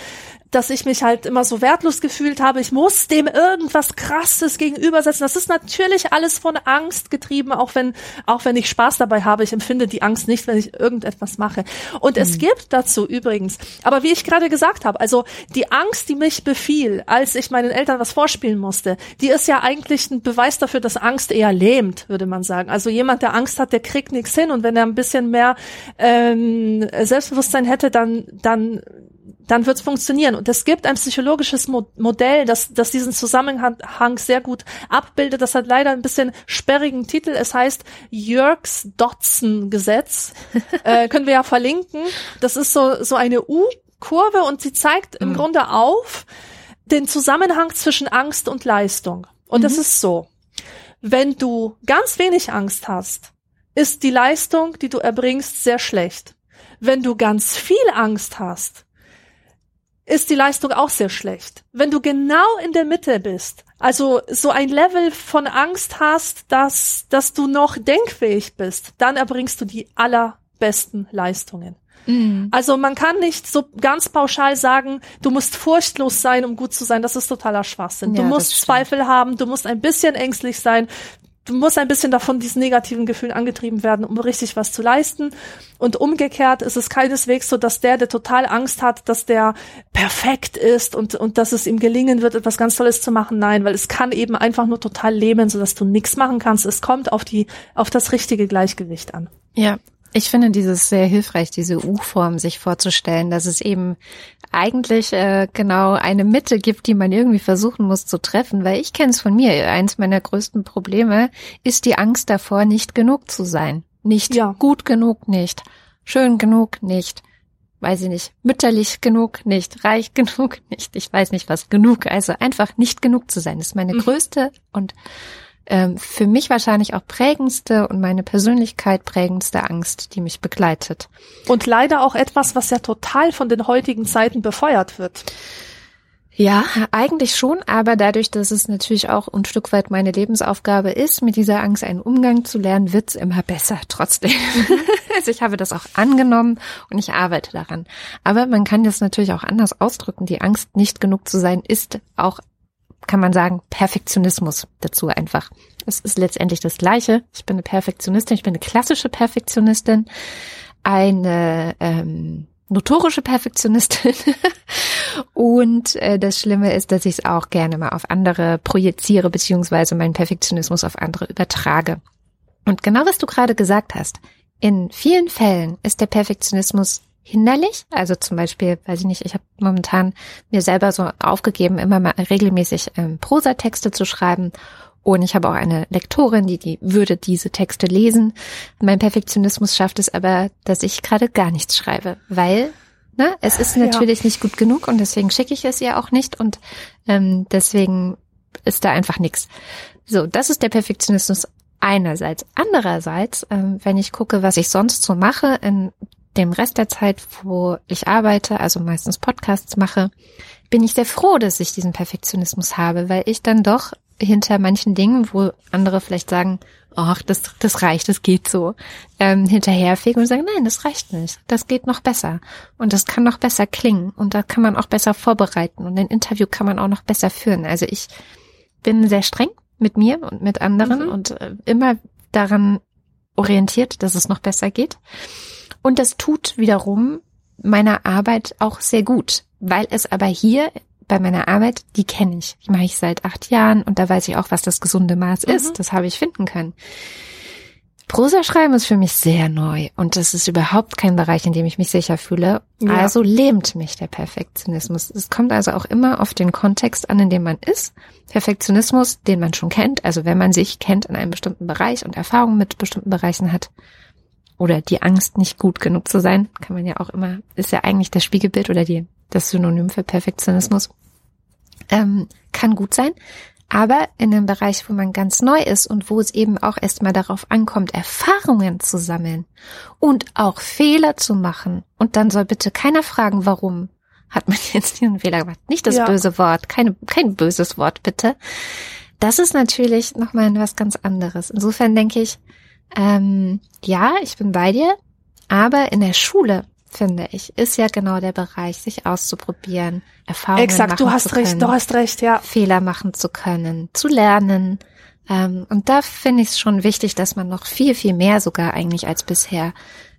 dass ich mich halt immer so wertlos gefühlt habe. Ich muss dem irgendwas Krasses gegenübersetzen. Das ist natürlich alles von Angst getrieben, auch wenn, auch wenn ich Spaß dabei habe. Ich empfinde die Angst nicht, wenn ich irgendetwas mache. Und mhm. es gibt dazu übrigens, aber wie ich gerade gesagt habe, also die Angst, die mich befiel, als ich meinen Eltern was vorspielen musste, die ist ja eigentlich ein Beweis dafür, dass Angst eher lähmt, würde man sagen. Also jemand, der Angst hat, der kriegt nichts hin. Und wenn er ein bisschen mehr ähm, Selbstbewusstsein hätte, dann, dann dann wird es funktionieren. Und es gibt ein psychologisches Mo Modell, das, das diesen Zusammenhang sehr gut abbildet. Das hat leider ein bisschen sperrigen Titel. Es heißt Jörgs Dodson Gesetz. äh, können wir ja verlinken. Das ist so, so eine U-Kurve und sie zeigt im mhm. Grunde auf den Zusammenhang zwischen Angst und Leistung. Und mhm. das ist so. Wenn du ganz wenig Angst hast, ist die Leistung, die du erbringst, sehr schlecht. Wenn du ganz viel Angst hast, ist die Leistung auch sehr schlecht. Wenn du genau in der Mitte bist, also so ein Level von Angst hast, dass, dass du noch denkfähig bist, dann erbringst du die allerbesten Leistungen. Mhm. Also man kann nicht so ganz pauschal sagen, du musst furchtlos sein, um gut zu sein. Das ist totaler Schwachsinn. Ja, du musst Zweifel haben, du musst ein bisschen ängstlich sein, du musst ein bisschen davon diesen negativen Gefühlen angetrieben werden, um richtig was zu leisten. Und umgekehrt ist es keineswegs so, dass der, der total Angst hat, dass der perfekt ist und, und dass es ihm gelingen wird, etwas ganz Tolles zu machen. Nein, weil es kann eben einfach nur total lähmen, sodass du nichts machen kannst. Es kommt auf die, auf das richtige Gleichgewicht an. Ja, Ich finde dieses sehr hilfreich, diese U-Form sich vorzustellen, dass es eben eigentlich äh, genau eine Mitte gibt, die man irgendwie versuchen muss zu treffen, weil ich kenne es von mir. Eins meiner größten Probleme ist die Angst davor, nicht genug zu sein. Nicht ja. gut genug, nicht schön genug, nicht weiß ich nicht, mütterlich genug, nicht reich genug, nicht, ich weiß nicht was genug, also einfach nicht genug zu sein, das ist meine mhm. größte und ähm, für mich wahrscheinlich auch prägendste und meine Persönlichkeit prägendste Angst, die mich begleitet. Und leider auch etwas, was ja total von den heutigen Zeiten befeuert wird. Ja, eigentlich schon, aber dadurch, dass es natürlich auch ein Stück weit meine Lebensaufgabe ist, mit dieser Angst einen Umgang zu lernen, wird's immer besser trotzdem. also ich habe das auch angenommen und ich arbeite daran. Aber man kann das natürlich auch anders ausdrücken. Die Angst, nicht genug zu sein, ist auch kann man sagen, Perfektionismus dazu einfach. Es ist letztendlich das Gleiche. Ich bin eine Perfektionistin, ich bin eine klassische Perfektionistin, eine ähm, notorische Perfektionistin. Und äh, das Schlimme ist, dass ich es auch gerne mal auf andere projiziere, beziehungsweise meinen Perfektionismus auf andere übertrage. Und genau was du gerade gesagt hast, in vielen Fällen ist der Perfektionismus hinderlich. Also zum Beispiel, weiß ich nicht, ich habe momentan mir selber so aufgegeben, immer mal regelmäßig ähm, Prosatexte zu schreiben. Und ich habe auch eine Lektorin, die, die würde diese Texte lesen. Mein Perfektionismus schafft es aber, dass ich gerade gar nichts schreibe, weil ne, es ist natürlich ja. nicht gut genug und deswegen schicke ich es ihr auch nicht und ähm, deswegen ist da einfach nichts. So, das ist der Perfektionismus einerseits. Andererseits, ähm, wenn ich gucke, was ich sonst so mache in dem Rest der Zeit, wo ich arbeite, also meistens Podcasts mache, bin ich sehr froh, dass ich diesen Perfektionismus habe, weil ich dann doch hinter manchen Dingen, wo andere vielleicht sagen, ach, das, das reicht, das geht so, ähm, hinterherfege und sage, nein, das reicht nicht, das geht noch besser und das kann noch besser klingen und da kann man auch besser vorbereiten und ein Interview kann man auch noch besser führen. Also ich bin sehr streng mit mir und mit anderen mhm. und äh, immer daran orientiert, dass es noch besser geht. Und das tut wiederum meiner Arbeit auch sehr gut, weil es aber hier bei meiner Arbeit, die kenne ich. Die mache ich seit acht Jahren und da weiß ich auch, was das gesunde Maß mhm. ist. Das habe ich finden können. Prosa schreiben ist für mich sehr neu und das ist überhaupt kein Bereich, in dem ich mich sicher fühle. Ja. Also lähmt mich der Perfektionismus. Es kommt also auch immer auf den Kontext an, in dem man ist. Perfektionismus, den man schon kennt, also wenn man sich kennt in einem bestimmten Bereich und Erfahrungen mit bestimmten Bereichen hat, oder die Angst, nicht gut genug zu sein, kann man ja auch immer, ist ja eigentlich das Spiegelbild oder die, das Synonym für Perfektionismus, ähm, kann gut sein. Aber in einem Bereich, wo man ganz neu ist und wo es eben auch erstmal darauf ankommt, Erfahrungen zu sammeln und auch Fehler zu machen. Und dann soll bitte keiner fragen, warum hat man jetzt diesen Fehler gemacht. Nicht das ja. böse Wort, keine, kein böses Wort bitte. Das ist natürlich nochmal was ganz anderes. Insofern denke ich, ähm, ja, ich bin bei dir, aber in der Schule finde ich, ist ja genau der Bereich, sich auszuprobieren, Erfahrungen Exakt, machen du hast zu recht, können, du hast recht, ja. Fehler machen zu können, zu lernen. Ähm, und da finde ich es schon wichtig, dass man noch viel, viel mehr sogar eigentlich als bisher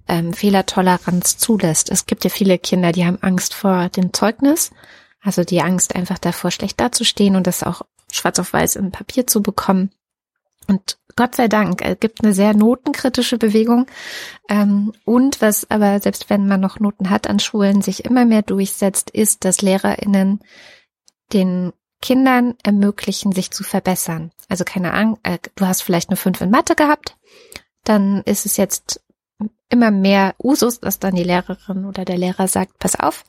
ähm, Fehlertoleranz zulässt. Es gibt ja viele Kinder, die haben Angst vor dem Zeugnis, also die Angst einfach davor, schlecht dazustehen und das auch schwarz auf weiß im Papier zu bekommen. Und Gott sei Dank, es gibt eine sehr notenkritische Bewegung. Ähm, und was aber, selbst wenn man noch Noten hat an Schulen, sich immer mehr durchsetzt, ist, dass LehrerInnen den Kindern ermöglichen, sich zu verbessern. Also keine Ahnung, äh, du hast vielleicht eine 5 in Mathe gehabt, dann ist es jetzt immer mehr Usus, dass dann die Lehrerin oder der Lehrer sagt, pass auf,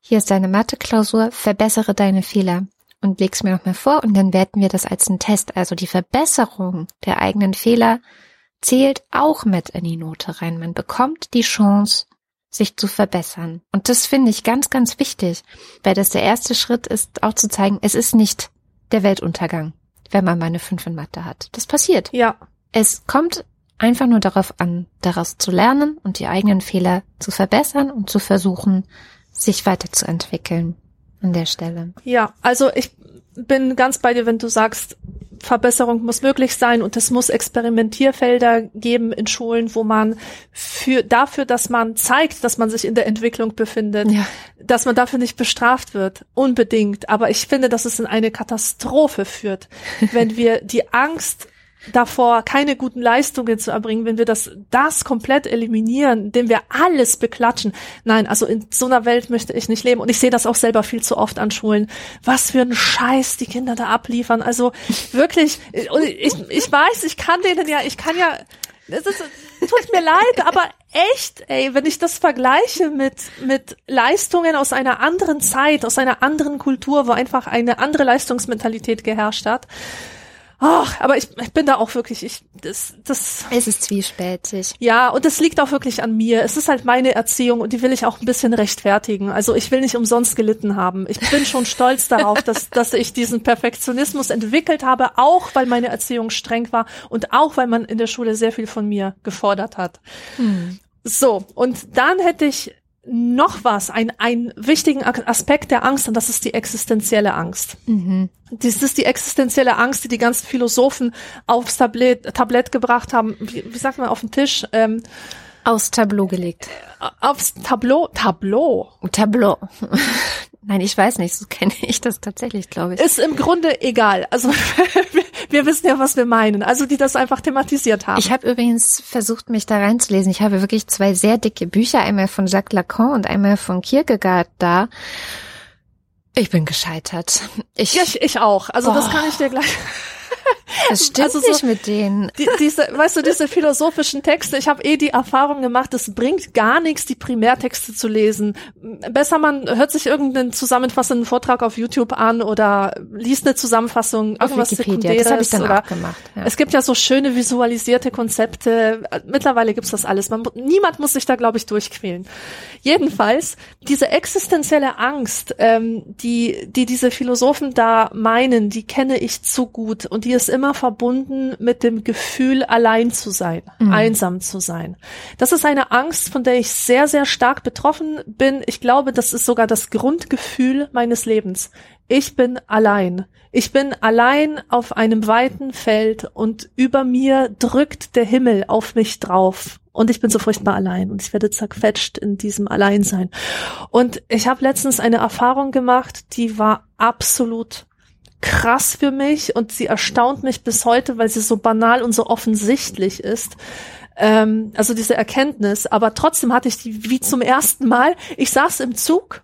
hier ist deine Mathe-Klausur, verbessere deine Fehler und leg's mir nochmal vor und dann werten wir das als einen Test. Also die Verbesserung der eigenen Fehler zählt auch mit in die Note rein. Man bekommt die Chance, sich zu verbessern. Und das finde ich ganz, ganz wichtig, weil das der erste Schritt ist, auch zu zeigen, es ist nicht der Weltuntergang, wenn man mal eine 5 in Mathe hat. Das passiert. Ja. Es kommt einfach nur darauf an, daraus zu lernen und die eigenen Fehler zu verbessern und zu versuchen, sich weiterzuentwickeln an der Stelle. Ja, also ich bin ganz bei dir, wenn du sagst, Verbesserung muss möglich sein und es muss Experimentierfelder geben in Schulen, wo man für dafür, dass man zeigt, dass man sich in der Entwicklung befindet, ja. dass man dafür nicht bestraft wird, unbedingt. Aber ich finde, dass es in eine Katastrophe führt, wenn wir die Angst davor, keine guten Leistungen zu erbringen, wenn wir das, das komplett eliminieren, indem wir alles beklatschen. Nein, also in so einer Welt möchte ich nicht leben. Und ich sehe das auch selber viel zu oft an Schulen. Was für ein Scheiß die Kinder da abliefern. Also wirklich, ich, ich weiß, ich kann denen ja, ich kann ja, es ist, tut mir leid, aber echt, ey, wenn ich das vergleiche mit, mit Leistungen aus einer anderen Zeit, aus einer anderen Kultur, wo einfach eine andere Leistungsmentalität geherrscht hat, Ach, aber ich, ich bin da auch wirklich, ich, das, das. Es ist zwiespältig. Ja, und das liegt auch wirklich an mir. Es ist halt meine Erziehung und die will ich auch ein bisschen rechtfertigen. Also ich will nicht umsonst gelitten haben. Ich bin schon stolz darauf, dass, dass ich diesen Perfektionismus entwickelt habe, auch weil meine Erziehung streng war und auch weil man in der Schule sehr viel von mir gefordert hat. Hm. So, und dann hätte ich noch was, ein, ein wichtigen Aspekt der Angst, und das ist die existenzielle Angst. Mhm. Das ist die existenzielle Angst, die die ganzen Philosophen aufs Tablett, Tablett gebracht haben. Wie, wie sagt man auf den Tisch? Ähm, Aufs Tableau gelegt. Aufs Tableau, Tableau. Tableau. Nein, ich weiß nicht, so kenne ich das tatsächlich, glaube ich. Ist im Grunde egal. Also wir wissen ja, was wir meinen. Also die das einfach thematisiert haben. Ich habe übrigens versucht, mich da reinzulesen. Ich habe wirklich zwei sehr dicke Bücher, einmal von Jacques Lacan und einmal von Kierkegaard da. Ich bin gescheitert. Ich, ja, ich, ich auch. Also oh. das kann ich dir gleich. Das stimmt also so, nicht mit denen. Die, diese, weißt du, diese philosophischen Texte, ich habe eh die Erfahrung gemacht, es bringt gar nichts, die Primärtexte zu lesen. Besser man hört sich irgendeinen zusammenfassenden Vortrag auf YouTube an oder liest eine Zusammenfassung, auf irgendwas Wikipedia, Sekundäres. Das habe ich dann oder, auch gemacht. Ja. Es gibt ja so schöne visualisierte Konzepte. Mittlerweile gibt's das alles. Man, niemand muss sich da, glaube ich, durchquälen. Jedenfalls, diese existenzielle Angst, ähm, die, die diese Philosophen da meinen, die kenne ich zu gut und die ist immer verbunden mit dem Gefühl, allein zu sein, mhm. einsam zu sein. Das ist eine Angst, von der ich sehr, sehr stark betroffen bin. Ich glaube, das ist sogar das Grundgefühl meines Lebens. Ich bin allein. Ich bin allein auf einem weiten Feld und über mir drückt der Himmel auf mich drauf. Und ich bin so furchtbar allein und ich werde zerquetscht in diesem Alleinsein. Und ich habe letztens eine Erfahrung gemacht, die war absolut krass für mich und sie erstaunt mich bis heute, weil sie so banal und so offensichtlich ist. Ähm, also diese Erkenntnis, aber trotzdem hatte ich die wie zum ersten Mal. Ich saß im Zug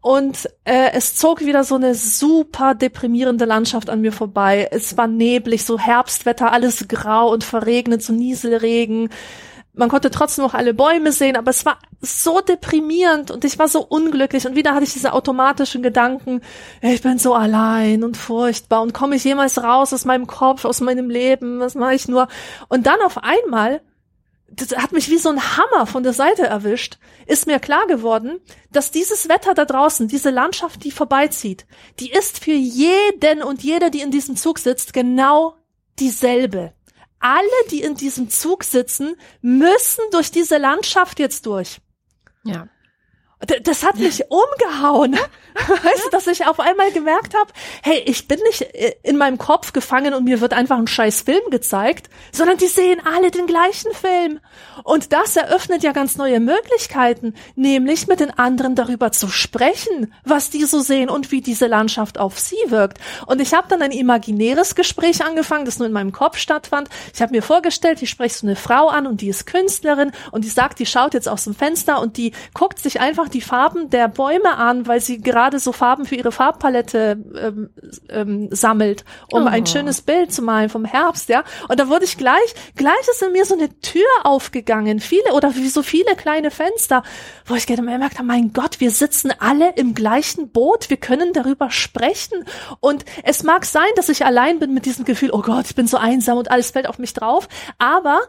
und äh, es zog wieder so eine super deprimierende Landschaft an mir vorbei. Es war neblig, so Herbstwetter, alles grau und verregnet, so Nieselregen man konnte trotzdem noch alle Bäume sehen, aber es war so deprimierend und ich war so unglücklich und wieder hatte ich diese automatischen Gedanken, ich bin so allein und furchtbar und komme ich jemals raus aus meinem Kopf, aus meinem Leben, was mache ich nur? Und dann auf einmal, das hat mich wie so ein Hammer von der Seite erwischt, ist mir klar geworden, dass dieses Wetter da draußen, diese Landschaft, die vorbeizieht, die ist für jeden und jeder, die in diesem Zug sitzt, genau dieselbe alle, die in diesem Zug sitzen, müssen durch diese Landschaft jetzt durch. Ja. Das hat mich umgehauen. Weißt du, dass ich auf einmal gemerkt habe, hey, ich bin nicht in meinem Kopf gefangen und mir wird einfach ein scheiß Film gezeigt, sondern die sehen alle den gleichen Film. Und das eröffnet ja ganz neue Möglichkeiten, nämlich mit den anderen darüber zu sprechen, was die so sehen und wie diese Landschaft auf sie wirkt. Und ich habe dann ein imaginäres Gespräch angefangen, das nur in meinem Kopf stattfand. Ich habe mir vorgestellt, ich spreche so eine Frau an und die ist Künstlerin und die sagt, die schaut jetzt aus dem Fenster und die guckt sich einfach die Farben der Bäume an, weil sie gerade so Farben für ihre Farbpalette ähm, ähm, sammelt, um oh. ein schönes Bild zu malen vom Herbst, ja. Und da wurde ich gleich, gleich ist in mir so eine Tür aufgegangen, viele oder wie so viele kleine Fenster, wo ich gemerkt habe, mein Gott, wir sitzen alle im gleichen Boot, wir können darüber sprechen. Und es mag sein, dass ich allein bin mit diesem Gefühl, oh Gott, ich bin so einsam und alles fällt auf mich drauf, aber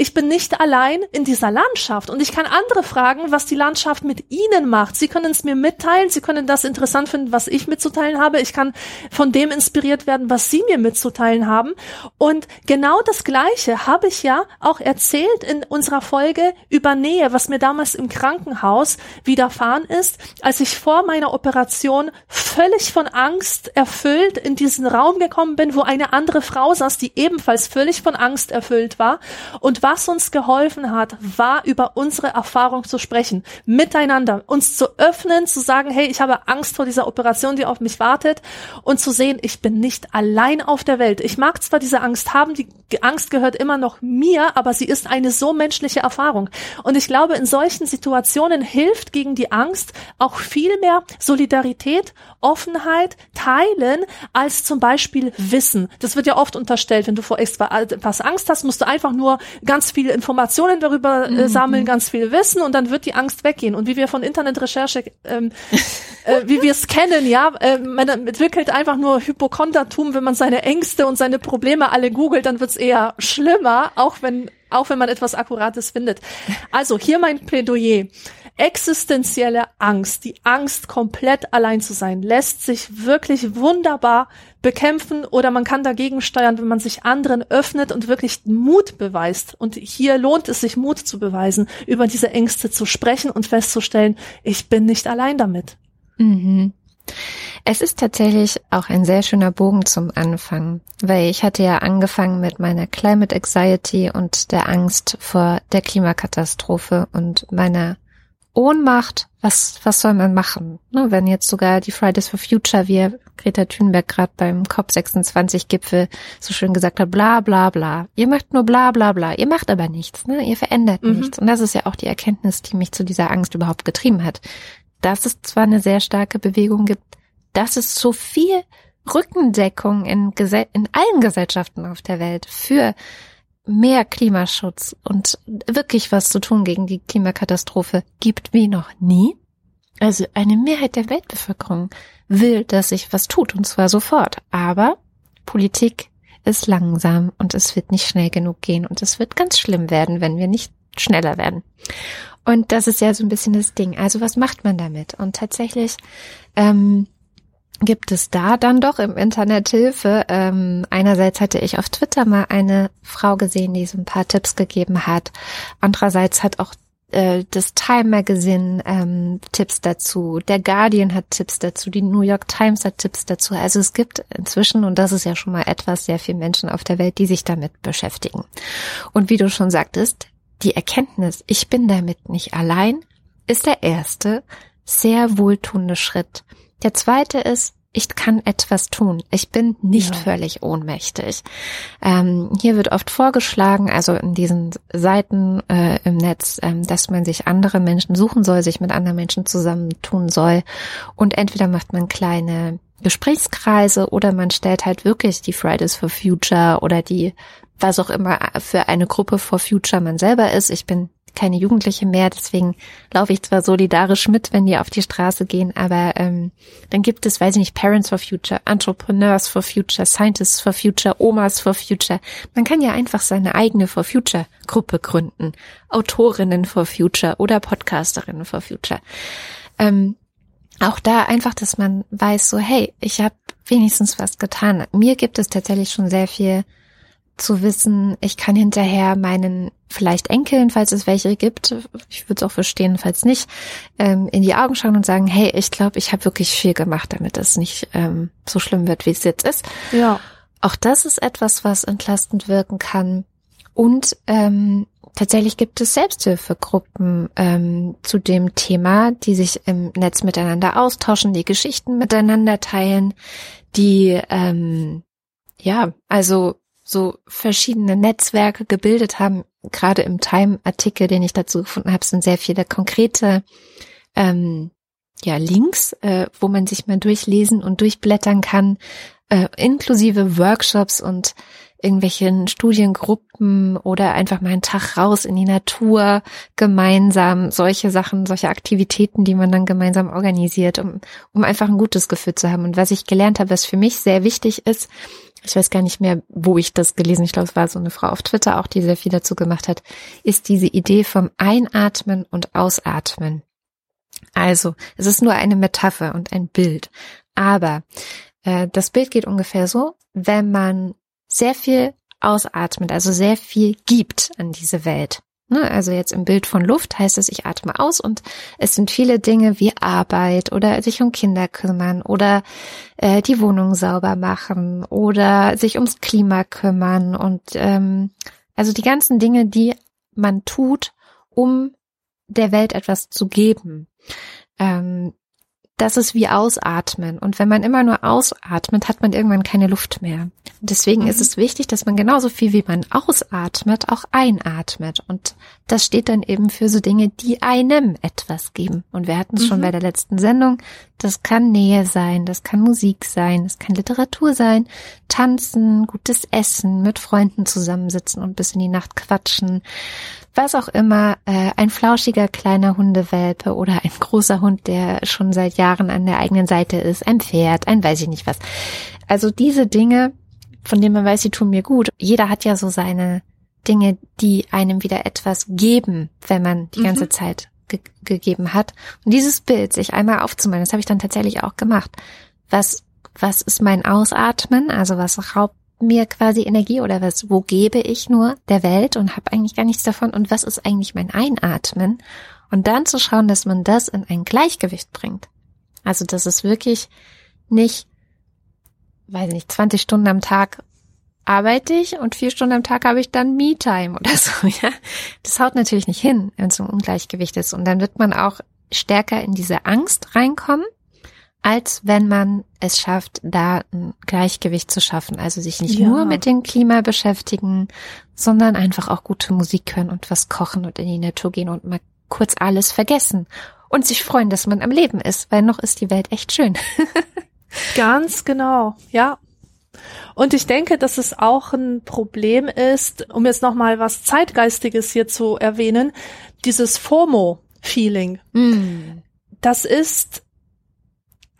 ich bin nicht allein in dieser Landschaft und ich kann andere fragen, was die Landschaft mit ihnen macht. Sie können es mir mitteilen, sie können das interessant finden, was ich mitzuteilen habe. Ich kann von dem inspiriert werden, was sie mir mitzuteilen haben. Und genau das Gleiche habe ich ja auch erzählt in unserer Folge über Nähe, was mir damals im Krankenhaus widerfahren ist, als ich vor meiner Operation völlig von Angst erfüllt in diesen Raum gekommen bin, wo eine andere Frau saß, die ebenfalls völlig von Angst erfüllt war und was uns geholfen hat, war über unsere Erfahrung zu sprechen, miteinander, uns zu öffnen, zu sagen, hey, ich habe Angst vor dieser Operation, die auf mich wartet und zu sehen, ich bin nicht allein auf der Welt. Ich mag zwar diese Angst haben, die Angst gehört immer noch mir, aber sie ist eine so menschliche Erfahrung. Und ich glaube, in solchen Situationen hilft gegen die Angst auch viel mehr Solidarität, Offenheit, Teilen als zum Beispiel Wissen. Das wird ja oft unterstellt, wenn du vor etwas Angst hast, musst du einfach nur ganz viele Informationen darüber äh, mhm. sammeln, ganz viel Wissen und dann wird die Angst weggehen. Und wie wir von Internetrecherche, ähm, äh, wie wir es kennen, ja, äh, man entwickelt einfach nur Hypochondertum, wenn man seine Ängste und seine Probleme alle googelt, dann wird's eher schlimmer, auch wenn auch wenn man etwas Akkurates findet. Also hier mein Plädoyer. Existenzielle Angst, die Angst, komplett allein zu sein, lässt sich wirklich wunderbar bekämpfen oder man kann dagegen steuern, wenn man sich anderen öffnet und wirklich Mut beweist. Und hier lohnt es sich, Mut zu beweisen, über diese Ängste zu sprechen und festzustellen, ich bin nicht allein damit. Mhm. Es ist tatsächlich auch ein sehr schöner Bogen zum Anfang, weil ich hatte ja angefangen mit meiner Climate Anxiety und der Angst vor der Klimakatastrophe und meiner Ohnmacht. Was, was soll man machen? Ne, wenn jetzt sogar die Fridays for Future, wie Greta Thunberg gerade beim COP26-Gipfel so schön gesagt hat, bla bla bla. Ihr macht nur bla bla bla. Ihr macht aber nichts, ne? Ihr verändert mhm. nichts. Und das ist ja auch die Erkenntnis, die mich zu dieser Angst überhaupt getrieben hat. Dass es zwar eine sehr starke Bewegung gibt, dass es so viel Rückendeckung in, Gese in allen Gesellschaften auf der Welt für mehr Klimaschutz und wirklich was zu tun gegen die Klimakatastrophe gibt wie noch nie. Also eine Mehrheit der Weltbevölkerung will, dass sich was tut und zwar sofort. Aber Politik ist langsam und es wird nicht schnell genug gehen und es wird ganz schlimm werden, wenn wir nicht schneller werden. Und das ist ja so ein bisschen das Ding. Also was macht man damit? Und tatsächlich ähm, gibt es da dann doch im Internet Hilfe. Ähm, einerseits hatte ich auf Twitter mal eine Frau gesehen, die so ein paar Tipps gegeben hat. Andererseits hat auch äh, das Time Magazine ähm, Tipps dazu, der Guardian hat Tipps dazu, die New York Times hat Tipps dazu. Also es gibt inzwischen, und das ist ja schon mal etwas, sehr viele Menschen auf der Welt, die sich damit beschäftigen. Und wie du schon sagtest, die Erkenntnis, ich bin damit nicht allein, ist der erste sehr wohltuende Schritt. Der zweite ist, ich kann etwas tun. Ich bin nicht ja. völlig ohnmächtig. Ähm, hier wird oft vorgeschlagen, also in diesen Seiten äh, im Netz, ähm, dass man sich andere Menschen suchen soll, sich mit anderen Menschen zusammentun soll. Und entweder macht man kleine Gesprächskreise oder man stellt halt wirklich die Fridays for Future oder die was auch immer für eine Gruppe for Future man selber ist. Ich bin keine Jugendliche mehr, deswegen laufe ich zwar solidarisch mit, wenn die auf die Straße gehen, aber ähm, dann gibt es, weiß ich nicht, Parents for Future, Entrepreneurs for Future, Scientists for Future, Omas for Future. Man kann ja einfach seine eigene For Future Gruppe gründen, Autorinnen for Future oder Podcasterinnen for Future. Ähm, auch da einfach, dass man weiß, so hey, ich habe wenigstens was getan. Mir gibt es tatsächlich schon sehr viel zu wissen, ich kann hinterher meinen vielleicht Enkeln, falls es welche gibt, ich würde es auch verstehen, falls nicht, ähm, in die Augen schauen und sagen, hey, ich glaube, ich habe wirklich viel gemacht, damit es nicht ähm, so schlimm wird, wie es jetzt ist. Ja. Auch das ist etwas, was entlastend wirken kann. Und ähm, tatsächlich gibt es Selbsthilfegruppen ähm, zu dem Thema, die sich im Netz miteinander austauschen, die Geschichten miteinander teilen, die ähm, ja, also so verschiedene Netzwerke gebildet haben. Gerade im Time-Artikel, den ich dazu gefunden habe, sind sehr viele konkrete ähm, ja, Links, äh, wo man sich mal durchlesen und durchblättern kann, äh, inklusive Workshops und irgendwelchen Studiengruppen oder einfach mal einen Tag raus in die Natur gemeinsam, solche Sachen, solche Aktivitäten, die man dann gemeinsam organisiert, um, um einfach ein gutes Gefühl zu haben. Und was ich gelernt habe, was für mich sehr wichtig ist, ich weiß gar nicht mehr, wo ich das gelesen, ich glaube, es war so eine Frau auf Twitter auch, die sehr viel dazu gemacht hat, ist diese Idee vom Einatmen und Ausatmen. Also, es ist nur eine Metapher und ein Bild. Aber äh, das Bild geht ungefähr so, wenn man sehr viel ausatmet, also sehr viel gibt an diese Welt, also jetzt im Bild von Luft heißt es, ich atme aus und es sind viele Dinge wie Arbeit oder sich um Kinder kümmern oder äh, die Wohnung sauber machen oder sich ums Klima kümmern und ähm, also die ganzen Dinge, die man tut, um der Welt etwas zu geben. Ähm, das ist wie Ausatmen. Und wenn man immer nur ausatmet, hat man irgendwann keine Luft mehr. deswegen mhm. ist es wichtig, dass man genauso viel wie man ausatmet, auch einatmet. Und das steht dann eben für so Dinge, die einem etwas geben. Und wir hatten es mhm. schon bei der letzten Sendung. Das kann Nähe sein, das kann Musik sein, das kann Literatur sein, tanzen, gutes Essen, mit Freunden zusammensitzen und bis in die Nacht quatschen was auch immer, äh, ein flauschiger kleiner Hundewelpe oder ein großer Hund, der schon seit Jahren an der eigenen Seite ist, ein Pferd, ein weiß ich nicht was. Also diese Dinge, von denen man weiß, sie tun mir gut. Jeder hat ja so seine Dinge, die einem wieder etwas geben, wenn man die ganze mhm. Zeit ge gegeben hat. Und dieses Bild sich einmal aufzumalen, das habe ich dann tatsächlich auch gemacht. Was, was ist mein Ausatmen? Also was raubt mir quasi Energie oder was, wo gebe ich nur der Welt und habe eigentlich gar nichts davon und was ist eigentlich mein Einatmen? Und dann zu schauen, dass man das in ein Gleichgewicht bringt. Also, dass es wirklich nicht, weiß nicht, 20 Stunden am Tag arbeite ich und vier Stunden am Tag habe ich dann Me-Time oder so, ja. Das haut natürlich nicht hin, wenn es ein Ungleichgewicht ist. Und dann wird man auch stärker in diese Angst reinkommen als wenn man es schafft, da ein Gleichgewicht zu schaffen. Also sich nicht ja. nur mit dem Klima beschäftigen, sondern einfach auch gute Musik hören und was kochen und in die Natur gehen und mal kurz alles vergessen und sich freuen, dass man am Leben ist, weil noch ist die Welt echt schön. Ganz genau, ja. Und ich denke, dass es auch ein Problem ist, um jetzt nochmal was Zeitgeistiges hier zu erwähnen, dieses FOMO-Feeling. Mm. Das ist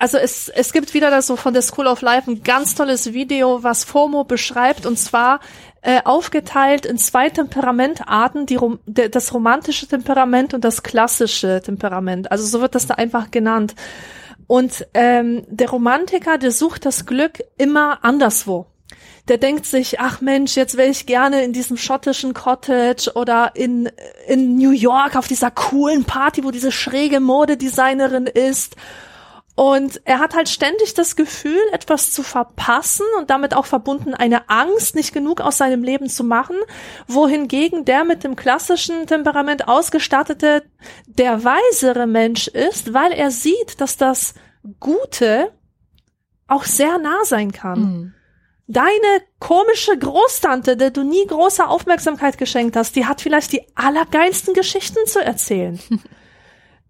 also es, es gibt wieder das so von der School of Life ein ganz tolles Video, was FOMO beschreibt und zwar äh, aufgeteilt in zwei Temperamentarten, die Rom der, das romantische Temperament und das klassische Temperament. Also so wird das da einfach genannt. Und ähm, der Romantiker, der sucht das Glück immer anderswo. Der denkt sich, ach Mensch, jetzt wäre ich gerne in diesem schottischen Cottage oder in, in New York auf dieser coolen Party, wo diese schräge Modedesignerin ist und er hat halt ständig das Gefühl, etwas zu verpassen und damit auch verbunden eine Angst, nicht genug aus seinem Leben zu machen, wohingegen der mit dem klassischen Temperament ausgestattete der weisere Mensch ist, weil er sieht, dass das Gute auch sehr nah sein kann. Mhm. Deine komische Großtante, der du nie große Aufmerksamkeit geschenkt hast, die hat vielleicht die allergeilsten Geschichten zu erzählen.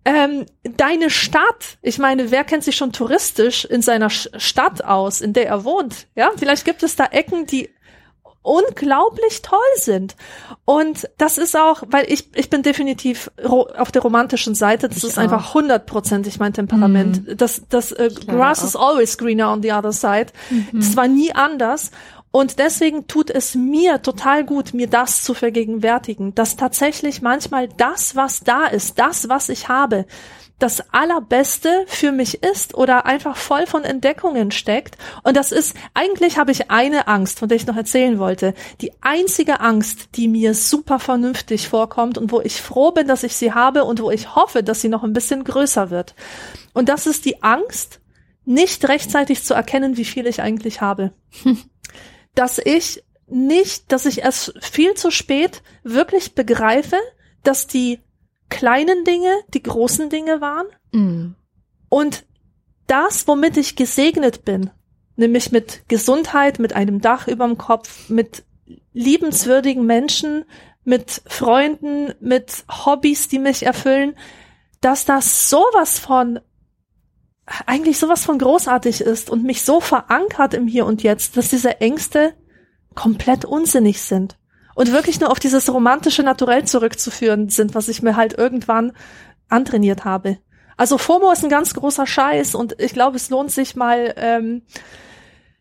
ähm, deine Stadt, ich meine, wer kennt sich schon touristisch in seiner Stadt aus, in der er wohnt? Ja, vielleicht gibt es da Ecken, die unglaublich toll sind. Und das ist auch, weil ich, ich bin definitiv auf der romantischen Seite. Das ich ist auch. einfach hundertprozentig mein Temperament. Mm. Das, das äh, Grass is always greener on the other side. Mhm. Es war nie anders. Und deswegen tut es mir total gut, mir das zu vergegenwärtigen, dass tatsächlich manchmal das, was da ist, das, was ich habe, das Allerbeste für mich ist oder einfach voll von Entdeckungen steckt. Und das ist, eigentlich habe ich eine Angst, von der ich noch erzählen wollte. Die einzige Angst, die mir super vernünftig vorkommt und wo ich froh bin, dass ich sie habe und wo ich hoffe, dass sie noch ein bisschen größer wird. Und das ist die Angst, nicht rechtzeitig zu erkennen, wie viel ich eigentlich habe. dass ich nicht, dass ich erst viel zu spät wirklich begreife, dass die kleinen Dinge die großen Dinge waren mm. und das, womit ich gesegnet bin, nämlich mit Gesundheit, mit einem Dach überm Kopf, mit liebenswürdigen Menschen, mit Freunden, mit Hobbys, die mich erfüllen, dass das sowas von eigentlich sowas von großartig ist und mich so verankert im Hier und Jetzt, dass diese Ängste komplett unsinnig sind und wirklich nur auf dieses romantische Naturell zurückzuführen sind, was ich mir halt irgendwann antrainiert habe. Also FOMO ist ein ganz großer Scheiß und ich glaube, es lohnt sich mal ähm,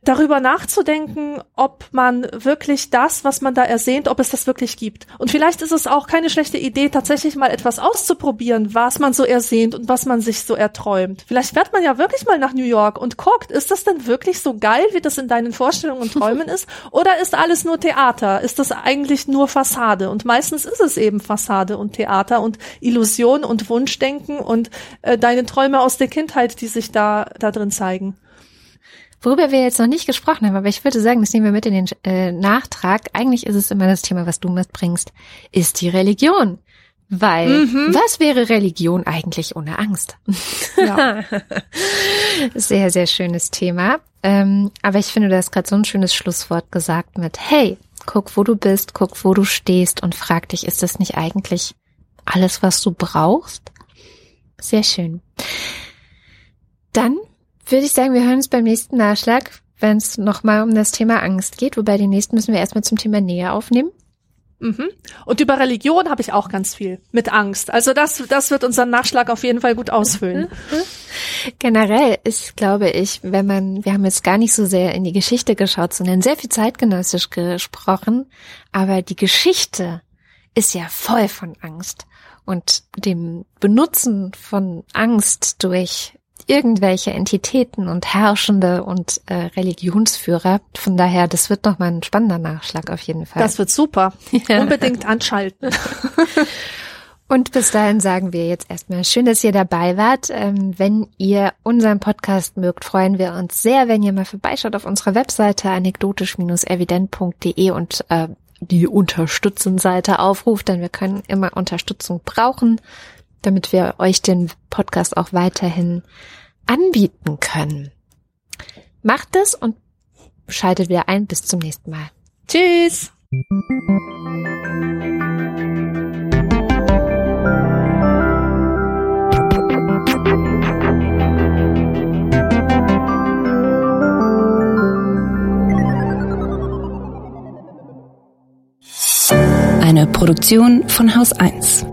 darüber nachzudenken, ob man wirklich das, was man da ersehnt, ob es das wirklich gibt. Und vielleicht ist es auch keine schlechte Idee, tatsächlich mal etwas auszuprobieren, was man so ersehnt und was man sich so erträumt. Vielleicht fährt man ja wirklich mal nach New York und guckt, ist das denn wirklich so geil, wie das in deinen Vorstellungen und Träumen ist? Oder ist alles nur Theater? Ist das eigentlich nur Fassade? Und meistens ist es eben Fassade und Theater und Illusion und Wunschdenken und äh, deine Träume aus der Kindheit, die sich da, da drin zeigen. Worüber wir jetzt noch nicht gesprochen haben, aber ich würde sagen, das nehmen wir mit in den äh, Nachtrag. Eigentlich ist es immer das Thema, was du mitbringst, ist die Religion. Weil, mhm. was wäre Religion eigentlich ohne Angst? Ja. sehr, sehr schönes Thema. Ähm, aber ich finde, du hast gerade so ein schönes Schlusswort gesagt mit, hey, guck, wo du bist, guck, wo du stehst und frag dich, ist das nicht eigentlich alles, was du brauchst? Sehr schön. Dann würde ich sagen, wir hören uns beim nächsten Nachschlag, wenn es nochmal um das Thema Angst geht. Wobei den nächsten müssen wir erstmal zum Thema Nähe aufnehmen. Mhm. Und über Religion habe ich auch ganz viel mit Angst. Also das, das wird unseren Nachschlag auf jeden Fall gut ausfüllen. Generell ist, glaube ich, wenn man, wir haben jetzt gar nicht so sehr in die Geschichte geschaut, sondern sehr viel zeitgenössisch gesprochen, aber die Geschichte ist ja voll von Angst und dem Benutzen von Angst durch irgendwelche Entitäten und Herrschende und äh, Religionsführer. Von daher, das wird noch mal ein spannender Nachschlag auf jeden Fall. Das wird super. Ja. Unbedingt anschalten. Und bis dahin sagen wir jetzt erstmal schön, dass ihr dabei wart. Ähm, wenn ihr unseren Podcast mögt, freuen wir uns sehr, wenn ihr mal vorbeischaut auf unserer Webseite anekdotisch-evident.de und äh, die Unterstützen-Seite aufruft, denn wir können immer Unterstützung brauchen damit wir euch den Podcast auch weiterhin anbieten können. Macht es und schaltet wieder ein. Bis zum nächsten Mal. Tschüss. Eine Produktion von Haus 1.